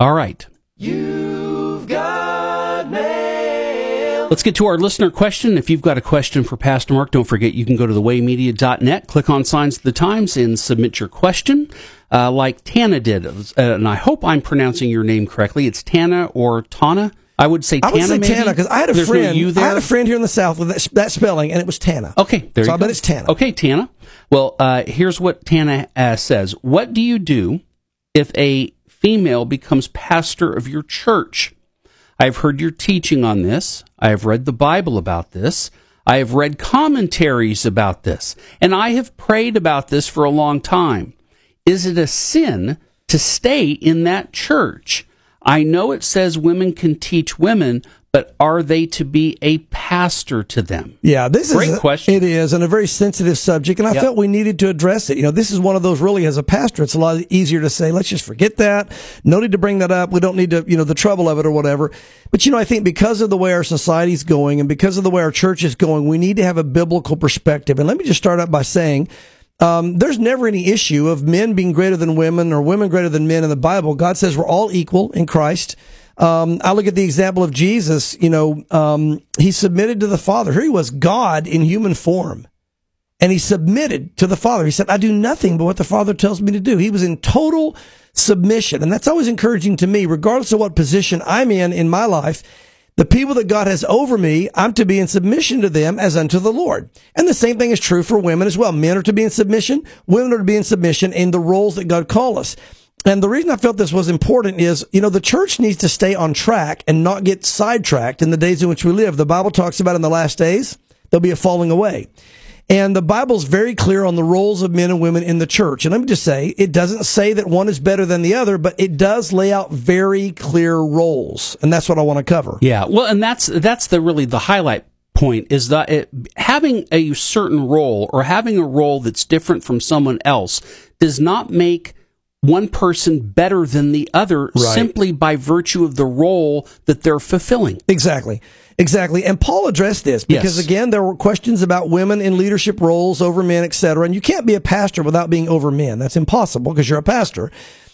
All right. You've got mail. Let's get to our listener question. If you've got a question for Pastor Mark, don't forget you can go to thewaymedia.net, click on Signs of the Times, and submit your question, uh, like Tana did. Uh, and I hope I'm pronouncing your name correctly. It's Tana or Tana. I would say Tana. I would say maybe? Tana because I had a There's no friend. there? I had a friend here in the South with that, that spelling, and it was Tana. Okay, there so you I go. bet it's Tana. Okay, Tana. Well, uh, here's what Tana uh, says. What do you do if a female becomes pastor of your church? I've heard your teaching on this. I have read the Bible about this. I have read commentaries about this. And I have prayed about this for a long time. Is it a sin to stay in that church? I know it says women can teach women, but are they to be a pastor to them? Yeah, this Great is a- great question. It is, and a very sensitive subject, and I Yep. felt we needed to address it. You know, this is one of those really as a pastor, it's a lot easier to say, let's just forget that. No need to bring that up. We don't need to, you know, the trouble of it or whatever. But you know, I think because of the way our society's going and because of the way our church is going, we need to have a biblical perspective. And let me just start out by saying. Um, there's never any issue of men being greater than women or women greater than men in the Bible. God says we're all equal in Christ. Um, I look at the example of Jesus. You know, um, he submitted to the Father. Here he was, God in human form, and he submitted to the Father. He said, "I do nothing but what the Father tells me to do." He was in total submission, and that's always encouraging to me, regardless of what position I'm in in my life. The people that God has over me, I'm to be in submission to them as unto the Lord. And the same thing is true for women as well. Men are to be in submission. Women are to be in submission in the roles that God call us. And the reason I felt this was important is, you know, the church needs to stay on track and not get sidetracked in the days in which we live. The Bible talks about in the last days, there'll be a falling away. And the Bible's very clear on the roles of men and women in the church. And let me just say, it doesn't say that one is better than the other, but it does lay out very clear roles. And that's what I want to cover. Yeah. Well, and that's, that's the really the highlight point is that it, having a certain role or having a role that's different from someone else does not make one person better than the other Right. simply by virtue of the role that they're fulfilling. Exactly. Exactly. And Paul addressed this because Yes. again, there were questions about women in leadership roles over men, etc. And you can't be a pastor without being over men. That's impossible because you're a pastor.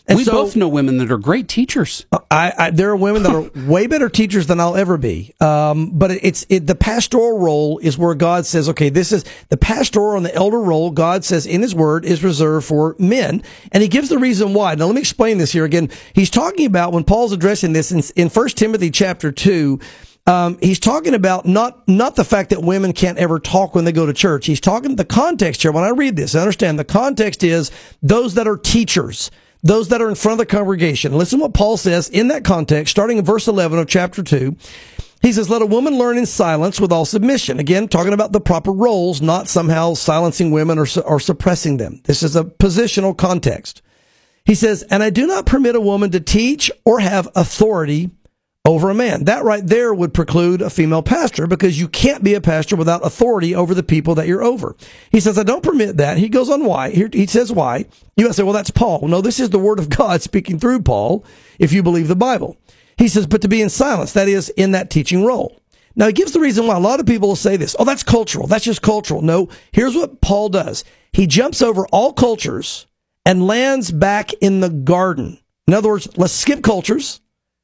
And we so, both know women that are great teachers. I, I, there are women that are way better teachers than I'll ever be. Um, but it's it, the pastoral role is where God says, okay, this is the pastoral and the elder role. God says in His Word is reserved for men, and He gives the reason why. Now let me explain this here again. He's talking about when Paul's addressing this in, in First Timothy chapter two. Um, he's talking about not not the fact that women can't ever talk when they go to church. He's talking the context here. When I read this, I understand the context is those that are teachers those that are in front of the congregation. Listen what Paul says in that context, starting in verse 11 of chapter 2. He says, Let a woman learn in silence with all submission. Again, talking about the proper roles, not somehow silencing women or, or suppressing them. This is a positional context. He says, And I do not permit a woman to teach or have authority over a man. That right there would preclude a female pastor because you can't be a pastor without authority over the people that you're over. He says, I don't permit that. He goes on why. He says why. You say, well, that's Paul. No, this is the word of God speaking through Paul, if you believe the Bible. He says, but to be in silence, that is in that teaching role. Now he gives the reason why a lot of people will say this. Oh, that's cultural. That's just cultural. No, here's what Paul does. He jumps over all cultures and lands back in the garden. In other words, let's skip cultures.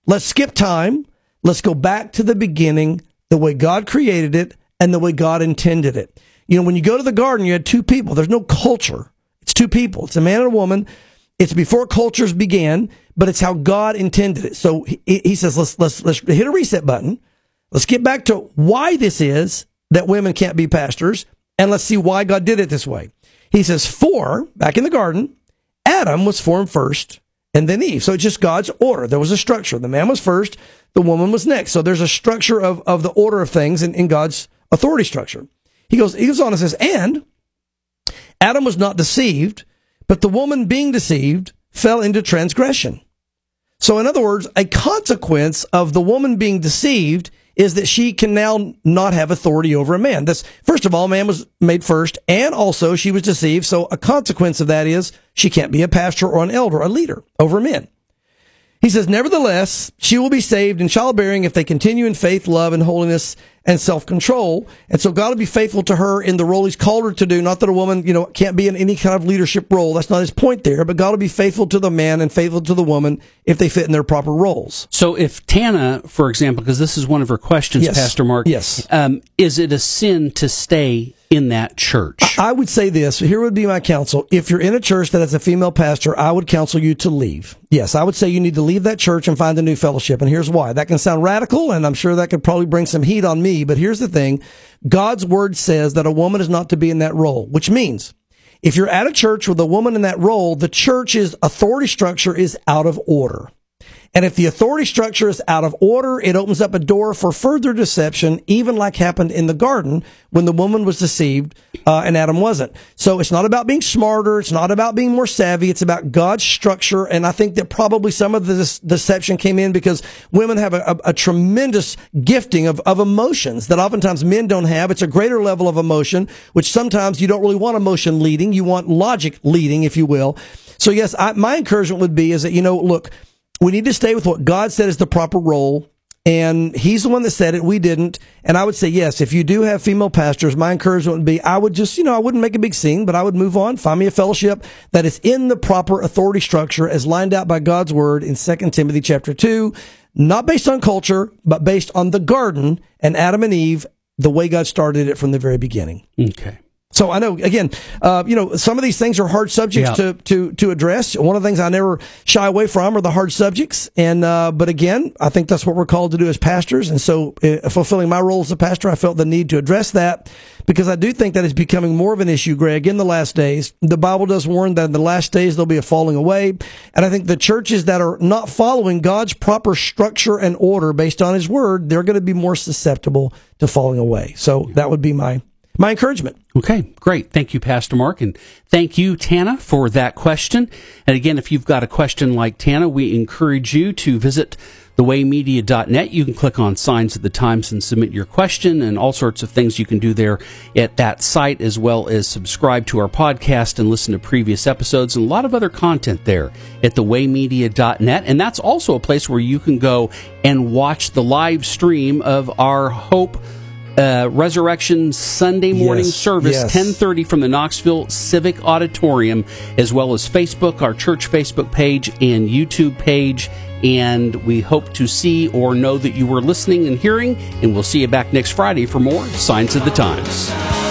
Let's skip time. Let's go back to the beginning, the way God created it and the way God intended it. You know, when you go to the garden, you had two people. There's no culture. It's two people. It's a man and a woman. It's before cultures began, but it's how God intended it. So he, he says, let's, let's, let's hit a reset button. Let's get back to why this is that women can't be pastors and let's see why God did it this way. He says, for back in the garden, Adam was formed first and then Eve. So it's just God's order. There was a structure. The man was first, the woman was next. So there's a structure of, of the order of things in, in God's authority structure. He goes, he goes on and says, and Adam was not deceived, but the woman being deceived fell into transgression. So in other words, a consequence of the woman being deceived is that she can now not have authority over a man. That's first of all, man was made first, and also she was deceived. So a consequence of that is she can't be a pastor or an elder, a leader over men. He says, nevertheless, she will be saved in childbearing if they continue in faith, love, and holiness and self-control. And so God will be faithful to her in the role he's called her to do. Not that a woman, you know, can't be in any kind of leadership role. That's not his point there, but God will be faithful to the man and faithful to the woman if they fit in their proper roles. So if Tana, for example, because this is one of her questions, Yes. Pastor Mark, Yes. um, is it a sin to stay in that church? I would say this. Here would be my counsel. If you're in a church that has a female pastor, I would counsel you to leave. Yes, I would say you need to leave that church and find a new fellowship. And here's why. That can sound radical, and I'm sure that could probably bring some heat on me. But here's the thing. God's word says that a woman is not to be in that role, which means if you're at a church with a woman in that role, the church's authority structure is out of order. And if the authority structure is out of order, it opens up a door for further deception, even like happened in the garden when the woman was deceived uh, and Adam wasn't. So it's not about being smarter. It's not about being more savvy. It's about God's structure. And I think that probably some of this deception came in because women have a, a, a tremendous gifting of, of emotions that oftentimes men don't have. It's a greater level of emotion, which sometimes you don't really want emotion leading. You want logic leading, if you will. So yes, I, my encouragement would be is that, you know, look, we need to stay with what God said is the proper role. And he's the one that said it. We didn't. And I would say, yes, if you do have female pastors, my encouragement would be, I would just, you know, I wouldn't make a big scene, but I would move on, find me a fellowship that is in the proper authority structure as lined out by God's word in 2 Timothy chapter 2, not based on culture, but based on the garden and Adam and Eve, the way God started it from the very beginning. Okay. So I know again, uh, you know, some of these things are hard subjects Yeah. to, to to address. One of the things I never shy away from are the hard subjects. And uh, but again, I think that's what we're called to do as pastors. And so, uh, fulfilling my role as a pastor, I felt the need to address that because I do think that is becoming more of an issue, Greg, in the last days. The Bible does warn that in the last days there'll be a falling away, and I think the churches that are not following God's proper structure and order based on His Word, they're going to be more susceptible to falling away. So that would be my my encouragement. Okay, great. Thank you, Pastor Mark. And thank you, Tana, for that question. And again, if you've got a question like Tana, we encourage you to visit thewaymedia.net. You can click on Signs of the Times and submit your question and all sorts of things you can do there at that site, as well as subscribe to our podcast and listen to previous episodes and a lot of other content there at thewaymedia.net. And that's also a place where you can go and watch the live stream of our Hope uh, Resurrection Sunday morning Yes, service, yes. 1030 from the Knoxville Civic Auditorium, as well as Facebook, our church Facebook page, and YouTube page. And we hope to see or know that you were listening and hearing. And we'll see you back next Friday for more Signs of the Times.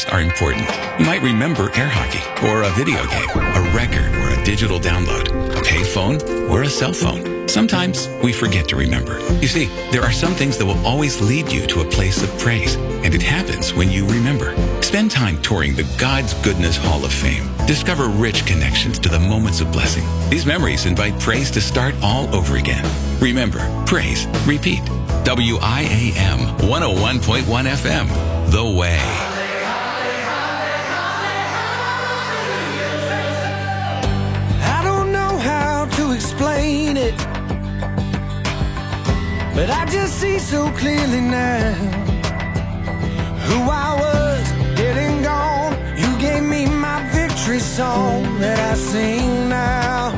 Memories are important. You might remember air hockey, or a video game, a record, or a digital download, a paid phone, or a cell phone. Sometimes we forget to remember. You see, there are some things that will always lead you to a place of praise, and it happens when you remember. Spend time touring the God's Goodness Hall of Fame. Discover rich connections to the moments of blessing. These memories invite praise to start all over again. Remember, praise, repeat. WIAM 101.1 FM, The Way. It, but I just see so clearly now who I was, and gone. You gave me my victory song that I sing